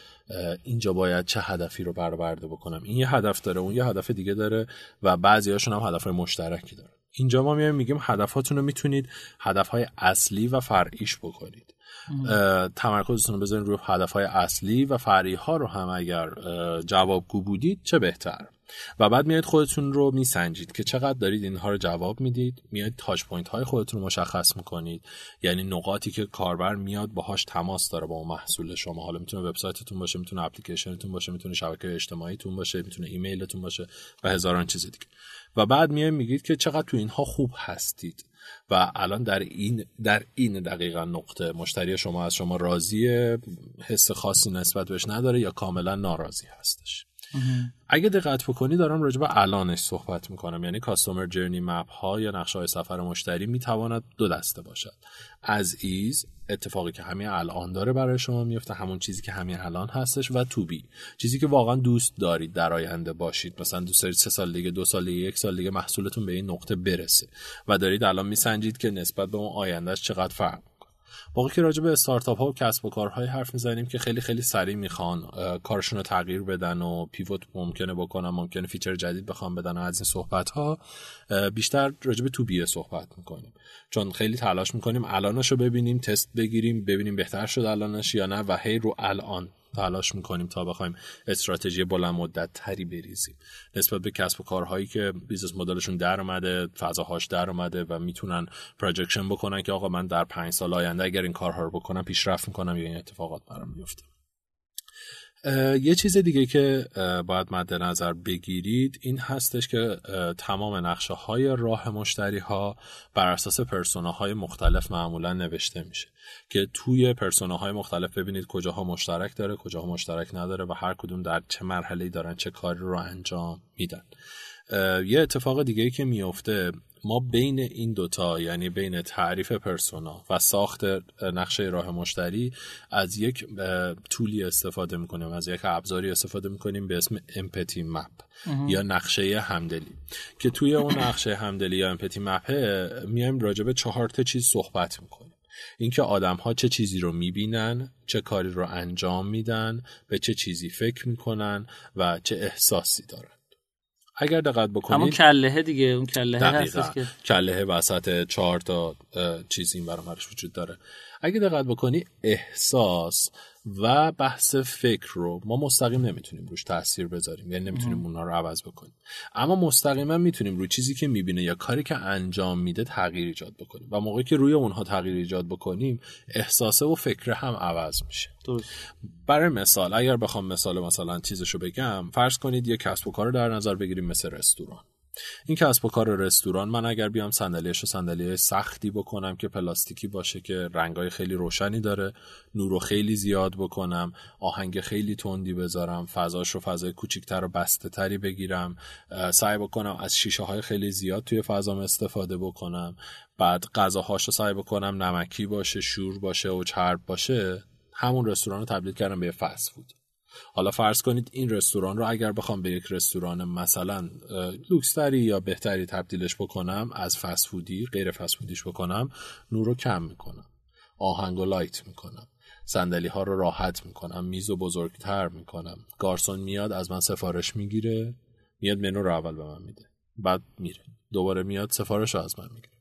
اینجا باید چه هدفی رو برآورده بکنم؟ این یه هدف داره اون یه هدف دیگه داره و بعضی هاشون هم هدف مشترکی داره. اینجا ما میایم میگیم هدفاتون رو می‌تونید هدف های اصلی و فرعیش بکنید. تمرکزتون رو بذارید روی هدف های اصلی و فرعی ها رو هم اگر جوابگو بودید چه بهتر؟ و بعد میاید خودتون رو میسنجید که چقدر دارید اینها رو جواب می‌دید میاید touch point های خودتون رو مشخص می‌کنید. یعنی نقاطی که کاربر میاد باهاش تماس داره با اون محصول شما. حالا می‌تونه وبسایتتون باشه می‌تونه اپلیکیشنتون باشه می‌تونه شبکه اجتماعیتون باشه می‌تونه ایمیلتون باشه و هزاران چیز دیگه. و بعد میاید میگید که چقدر تو اینها خوب هستید. و الان در این در این دقیقا نقطه مشتری شما از شما راضیه حس خاصی نسبت بهش نداره یا کاملا ناراضی هستش؟ اگه دقت بکنی دارم راجع به الانش صحبت می‌کنم. یعنی کاستومر جرنی مپ ها یا نقشه های سفر مشتری می‌تواند دو دسته باشد. از ایز اتفاقی که همین الان داره برای شما میفته همون چیزی که همین الان هستش و تو بی. چیزی که واقعا دوست دارید در آینده باشید. مثلا دارید سه سال دیگه دو سال دیگه یک سال دیگه محصولتون به این نقطه برسه. و دارید الان میسنجید که نسبت به اون آیندهش چقدر فرق واقعا که راجع به استارتاپ ها و کسب و کارهای حرف می‌زنیم که خیلی خیلی سریع می‌خوان کارشون رو تغییر بدن و pivot ممکنه بکنن ممکنه feature جدید بخوام بدن از این صحبت ها بیشتر راجع به to be ه صحبت می‌کنیم. چون خیلی تلاش می‌کنیم الانش رو ببینیم تست بگیریم ببینیم بهتر شد الانش یا نه و هی رو الان تلاش می‌کنیم تا بخوایم استراتژی بلند مدت تری بریزیم. نسبت به کسب و کارهایی که business model شون در اومده فضاهاش در اومده و می‌تونن projection بکنن که آقا من در پنج سال آینده اگر این کارها رو بکنم پیشرفت می‌کنم یا این اتفاقات برام میفته یه چیز دیگه که باید مد نظر بگیرید این هستش که تمام نقشه های راه مشتری ها بر اساس های مختلف معمولا نوشته میشه که توی های مختلف ببینید کجاها مشترک داره کجاها مشترک نداره و هر کدوم در چه مرحله دارن چه کاری رو انجام میدن. یه اتفاق دیگه که میفته ما بین این دوتا یعنی بین تعریف پرسونا و ساخت نقشه راه مشتری از یک طولی استفاده می‌کنیم. از یک ابزاری استفاده می‌کنیم به اسم امپتی مپ یا نقشه همدلی. که توی اون نقشه همدلی یا امپتی مپه میایم راجع به چهار تا چیز صحبت می‌کنیم. اینکه آدم ها چه چیزی رو می‌بینن چه کاری رو انجام میدن به چه چیزی فکر می‌کنن و چه احساسی دارن. اگر دقت بکنید همون کلهه دیگه اون کلهه هستش که کلهه وسط چهار تا چیز این برامرش وجود داره. اگه دقت بکنی احساس و بحث فکر رو ما مستقیم نمی‌تونیم روش تاثیر بذاریم. یعنی نمی‌تونیم اونها رو عوض بکنیم. اما مستقیما می‌تونیم روی چیزی که می‌بینه یا کاری که انجام میده تغییر ایجاد بکنیم. و موقعی که روی اونها تغییر ایجاد بکنیم احساسه و فکر هم عوض میشه. برای مثال اگر بخوام مثال مثلا چیزشو بگم فرض کنید یه کسب و کار رو در نظر بگیریم مثل رستوران. این کسب و کار رستوران من اگر بیام صندلیش و صندلی سختی بکنم که پلاستیکی باشه که رنگای خیلی روشنی داره نور رو خیلی زیاد بکنم آهنگ خیلی تندی بذارم فضاش رو فضای کوچیکتر و بسته تری بگیرم سعی بکنم از شیشه های خیلی زیاد توی فضام استفاده بکنم بعد غذاهاش رو سعی بکنم نمکی باشه شور باشه و چرب باشه همون رستوران رو تبدیل کردم به فست فود. حالا فرض کنید این رستوران رو اگر بخوام به یک رستوران مثلا لوکس‌تری یا بهتری تبدیلش بکنم از فست فودی غیر فست فودیش بکنم نور رو کم می‌کنم. آهنگ و light می‌کنم. صندلی ها رو راحت می‌کنم. میز و بزرگتر می‌کنم. گارسون میاد از من سفارش می‌گیره. میاد منو رو اول به من میده. بعد میره. دوباره میاد سفارش رو از من می‌گیره.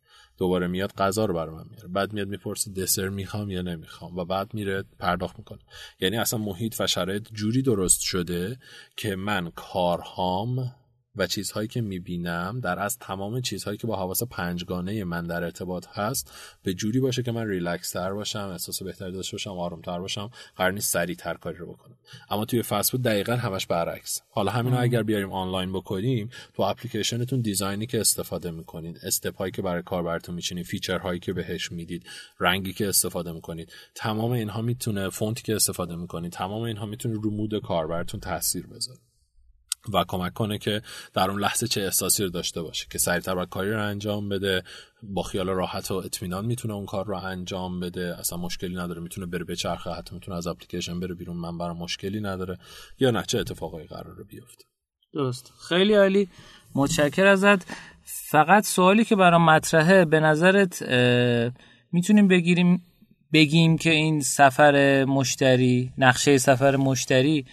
دوباره میاد غذا رو برای من میاره. بعد میاد می‌پرسه دسر می‌خوام یا نمی‌خوام؟ و بعد میره پرداخت می‌کنه. یعنی اصلا محیط و شرایط جوری درست شده که من کارهام و چیزهایی که می‌بینم در از تمام چیزهایی که با حواس پنجگانه من در ارتباط هست به جوری باشه که من ریلکس تر باشم احساس بهتری داشته باشم آروم تر باشم قرار نیست سریع تر کاری رو بکنم. اما توی فست فود دقیقا همش برعکس. حالا همین اگر بیاریم آنلاین بکنیم تو اپلیکیشنتون design ی که استفاده می‌کنید step که برای کاربرتون میچینید feature هایی که بهش می‌دید رنگی که استفاده می‌کنید تمام اینها می‌تونه فونتی که استفاده می‌کنید تمام اینها می‌تونه رو mood کاربرتون تاثیر بذاره. و کمک کنه که در اون لحظه چه احساسی رو داشته باشه که سریعتر باید کاری رو انجام بده با خیال راحت و اطمینان می‌تونه اون کار رو انجام بده اصلا مشکلی نداره می‌تونه بره بچرخه حتی می‌تونه از اپلیکیشن بره بیرون من برام مشکلی نداره یا نه چه اتفاقایی قرار بیفته؟ درست. خیلی عالی. متشکر ازت. فقط سوالی که برام مطرحه به نظرت می‌تونیم بگیریم بگیم که این سفر مشتری نقشه سفر مشتری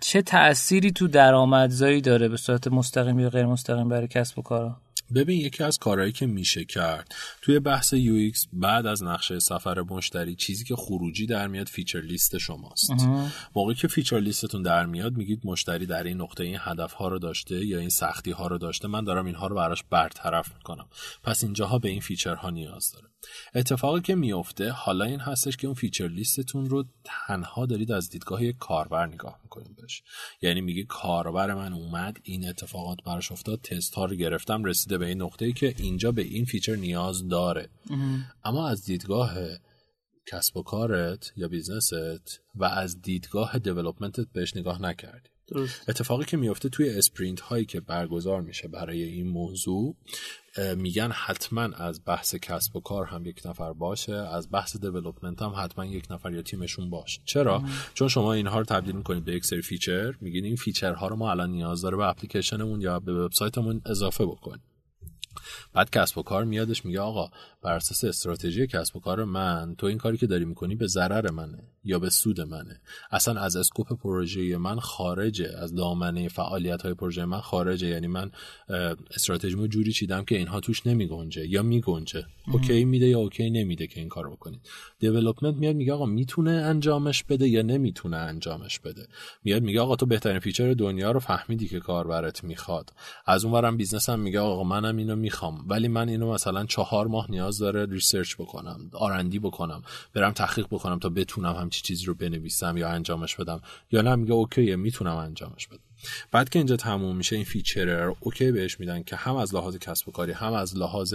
چه تأثیری تو درآمدزایی داره به صورت مستقیم یا غیر مستقیم برای کسب و کارا؟ ببین یکی از کارهایی که میشه کرد توی بحث UX بعد از نقشه سفر مشتری چیزی که خروجی در میاد feature list شماست. موقعی که feature list تون در میاد میگید مشتری در این نقطه این هدف ها رو داشته یا این سختی ها رو داشته من دارم اینها رو براش برطرف می‌کنم. پس اینجاها به این feature ها نیاز داره. اتفاقی که میفته حالا این هستش که اون feature list تون رو تنها دارید از دیدگاه یک کاربر نگاه می‌کنید بهش. یعنی میگه کاربر من اومد این اتفاقات براش افتاد تست ها رو گرفتم رسیده به این نقطه ای که اینجا به این feature نیاز داره. اما از دیدگاه کسب و کارت یا business ت و از دیدگاه development ت بهش نگاه نکردی. اتفاقی که میفته توی sprint هایی که برگزار میشه برای این موضوع میگن حتما از بحث کسب و کار هم یک نفر باشه از بحث development هم حتما یک نفر یا تیمشون باشه. چرا؟ چون شما اینها رو تبدیل می‌کنید به یک سری feature میگین این feature ها رو ما الان نیاز داره به اپلیکیشنمون یا به وبسایتمون اضافه بکنیم. بعد کسب و کار میادش میگه آقا بر اساس استراتژی کسب و کار من تو این کاری که داری می‌کنی به ضرر منه یا به سود منه. اصلا از scope پروژه من خارجه از دامنه فعالیت های پروژه من خارجه. یعنی من استراتژیمو جوری چیدم که اینها توش نمیگنجه یا میگنجه. okay میده یا okay نمیده که این کارو بکنید. development میاد میگه آقا می‌تونه انجامش بده یا نمی‌تونه انجامش بده. میاد میگه آقا تو بهترین feature دنیا رو فهمیدی که کاربرت می‌خواد. از اونورم business هم میگه آقا منم اینو می‌خوام. ولی من اینو مثلا چهار ماه نیاز داره research بکنم R&D بکنم برم تحقیق بکنم تا بتونم همچی چیزی رو بنویسم یا انجامش بدم. یا نه میگه okay می‌تونم انجامش بدم. بعد که اینجا تموم میشه این feature رو okay بهش میدن که هم از لحاظ کسب و کاری هم از لحاظ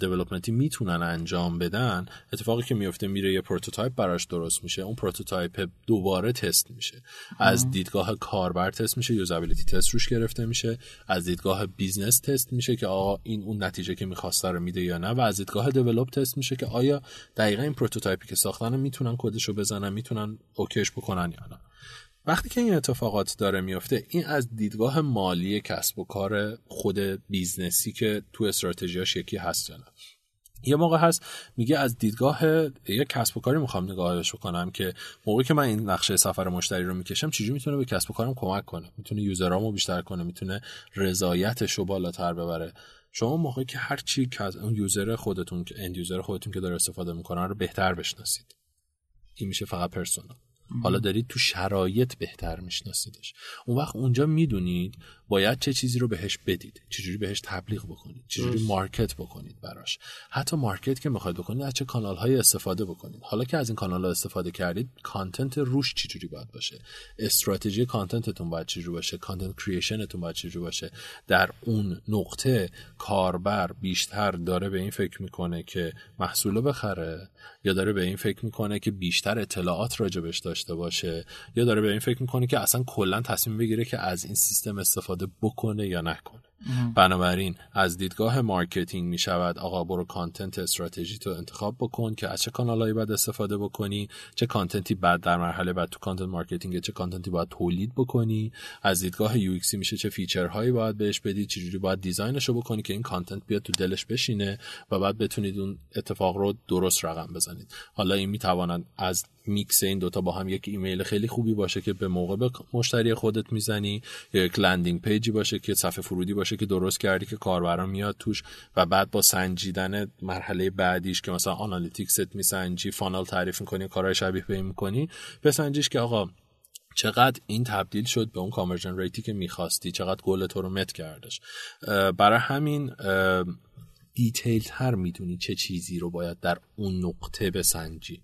development ی می‌تونن انجام بدن اتفاقی که میفته میره یه prototype براش درست میشه اون prototype دوباره تست میشه. از دیدگاه کاربر تست میشه usability test روش گرفته میشه از دیدگاه business test میشه که آقا این اون نتیجه که می‌خواسته رو میده یا نه و از دیدگاه develop test میشه که آیا دقیقا این prototype ی که ساختن می‌تونن کدش رو بزنن می‌تونن okay ش بکنن یا نه. وقتی که این اتفاقات داره میفته این از دیدگاه مالی کسب و کار خود business ی که تو استراتژیاش یکی هست یا یه موقع هست میگه از دیدگاه یه کسب و کاری می‌خوام نگاهش بکنم که موقعی که من این نقشه سفر مشتری رو می‌کشم چجوری می‌تونه به کسب و کارم کمک کنه؟ می‌تونه user امو بیشتر کنه؟ می‌تونه رضایتش رو بالاتر ببره؟ شما موقعی که هر چی که اون user خودتون که end user خودتون که داره استفاده می‌کنن رو بهتر بشناسید. این میشه فقط persona حالا دارید تو شرایط بهتر میشناسیدش. اون وقت اونجا می‌دونید باید چه چیزی رو بهش بدید چجوری بهش تبلیغ بکنید چجوری market بکنید براش. حتی market که می‌خواید بکنید از چه کانال های استفاده بکنید. حالا که از این کانال ها استفاده کردید content روش چجوری باید باشه؟ استراتژی content تون باید چجوری باشه؟ content creation تون باید چجوری باشه؟ در اون نقطه کاربر بیشتر داره به این فکر می‌کنه که محصول بخره یا داره به این فکر می‌کنه که بیشتر اطلاعات راجبش داشته باشه یا داره به این فکر می‌کنه که اصلا کلا تصمیم بگیره که از این سیستم استفاده بکنه یا نکنه. بنابراین از دیدگاه marketing می شود آقا برو content strategy تو انتخاب بکن که از چه کانالهایی باید استفاده بکنی چه content ی بعد در مرحله بعد تو content marketing چه content ی باید تولید بکنی از دیدگاه UX میشه چه feature هایی باید بهش بدی چجوری باید design ش رو بکنی که این content بیاد تو دلش بشینه و بعد بتونید اون اتفاق رو درست رقم بزنید. حالا این می‌تواند از میکس این دوتا با هم یک ایمیل خیلی خوبی باشه که به موقع به مشتری خودت می‌زنی یک landing page ی باشه که صفحه فرودی باشه که درست کردی که کاربران میاد توش و بعد با سنجیدن مرحله بعدیش که مثلا analytics ت میسنجی funnel تعریف می‌کنی کارهای شبیه به این می‌کنی بسنجیش که آقا چقدر این تبدیل شد به اون conversion rate ی که می‌خواستی چقدر گل تو رو met کردش. برای همین detail تر می‌دونی چه چیزی رو باید در اون نقطه بسنجی.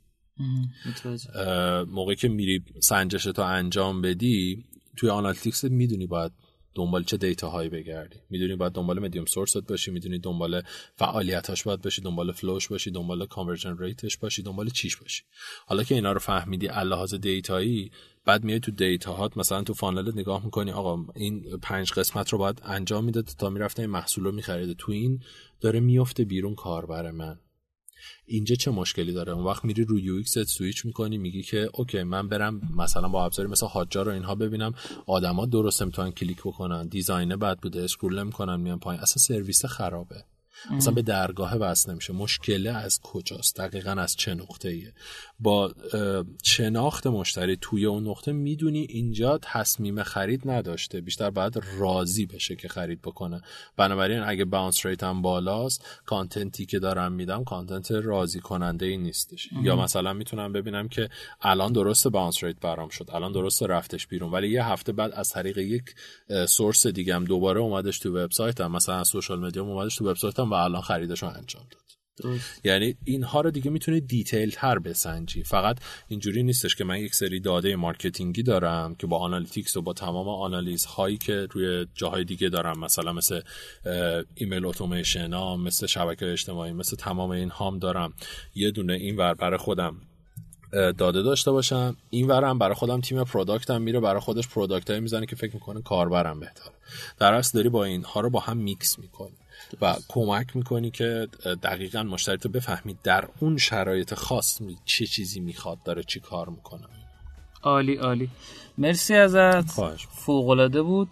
موقعی که میری سنجش تو انجام بدی توی analytics می‌دونی باید دنبال چه data هایی بگردی؟ می‌دونی باید دنبال medium source ت باشی می‌دونی دنبال فعالیتاش باید باشی دنبال flow ش باشی دنبال conversion rate ش باشی دنبال چیش باشی. حالا که اینا رو فهمیدی لحاظ data یی بعد میای تو data هات مثلا تو funnel ت نگاه می‌کنی آقا این پنج قسمت رو باید انجام میده تا می‌رفته این محصول رو میخریده. تو این داره میفته بیرون کاربر من. اینجا چه مشکلی داره؟ اون وقت میری روی یو سویچ می‌کنی میگی که okay من برم مثلا با ابزاری مثلا Hotjar رو اینها ببینم آدما درست نمی‌تونن کلیک بکنن design ه بد بوده scroll نمی‌کنن میان پایین. اصلا سرویس خرابه. مثلا به درگاه وصل نمیشه. مشکله از کجاست؟ دقیقا از چه نقطه ایه با شناخت مشتری توی اون نقطه می‌دونی اینجا تصمیم خرید نداشته. بیشتر باید راضی بشه که خرید بکنه. بنابراین اگه bounce rate هم بالاست content ی که دارم میدم content راضی کننده ای نیستش. یا مثلا می‌تونم ببینم که الان درست bounce rate برام شد الان درست رفتش بیرون ولی یه هفته بعد از طریق یک source دیگه هم دوباره اومدش تو وبسایتم. مثلا از social media اومدش تو وبسایتم. و الان خریدش رو انجام داد. یعنی اینها رو دیگه می‌تونی detail تر بسنجی. فقط اینجوری نیستش که من یک سری داده marketing ی دارم که با analytics و با تمام آنالیز هایی که روی جاهای دیگه دارم مثلا مثل email automation ها مثل شبکه اجتماعی مثل تمام این هام دارم. یه دونه این ور برای خودم داده داشته باشم. این ورم برای خودم تیم product م میره برای خودش product می‌زنه که فکر می‌کنه کاربرم بهتره. در اصل داری با اینها رو با هم میکس می‌کنی. و کمک می‌کنی که دقیقا مشتری تو بفهمید در اون شرایط خاص چه چیزی می‌خواد داره چی کار می‌کنه. عالی عالی. مرسی ازت. فوقلاده بود.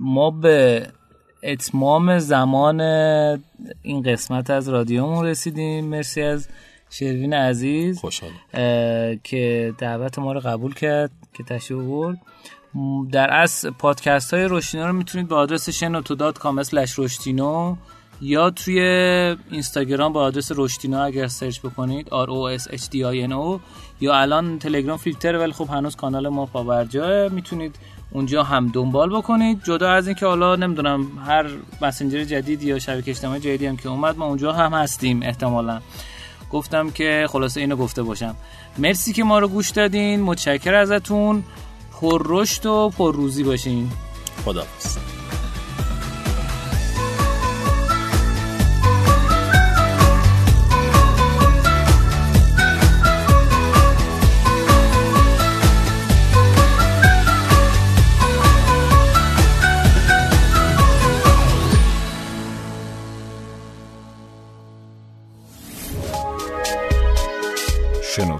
ما به اتمام زمان این قسمت از رادیومون رسیدیم. مرسی از شروین عزیز خوشحال که دعوت ما رو قبول کرد که تشریف برد در از پادکست های روشتینو رو می‌تونید با آدرس شنوتو دات روشتینو یا توی اینستاگرام با آدرس روشتینو اگر سرچ بکنید R O S H D I N O یا الان تلگرام فیلتر ولی خب هنوز کانال ما پاورجاه می‌تونید اونجا هم دنبال بکنید. جدا از اینکه حالا نمی‌دونم هر مسنجر جدید یا شبکه اجتماعی جدیدی هم که اومد ما اونجا هم هستیم احتمالا. گفتم که خلاصه اینو گفته باشم. مرسی که ما رو گوش دادین. متشکر ازتون. پر رشد و پر روزی باشین. خدا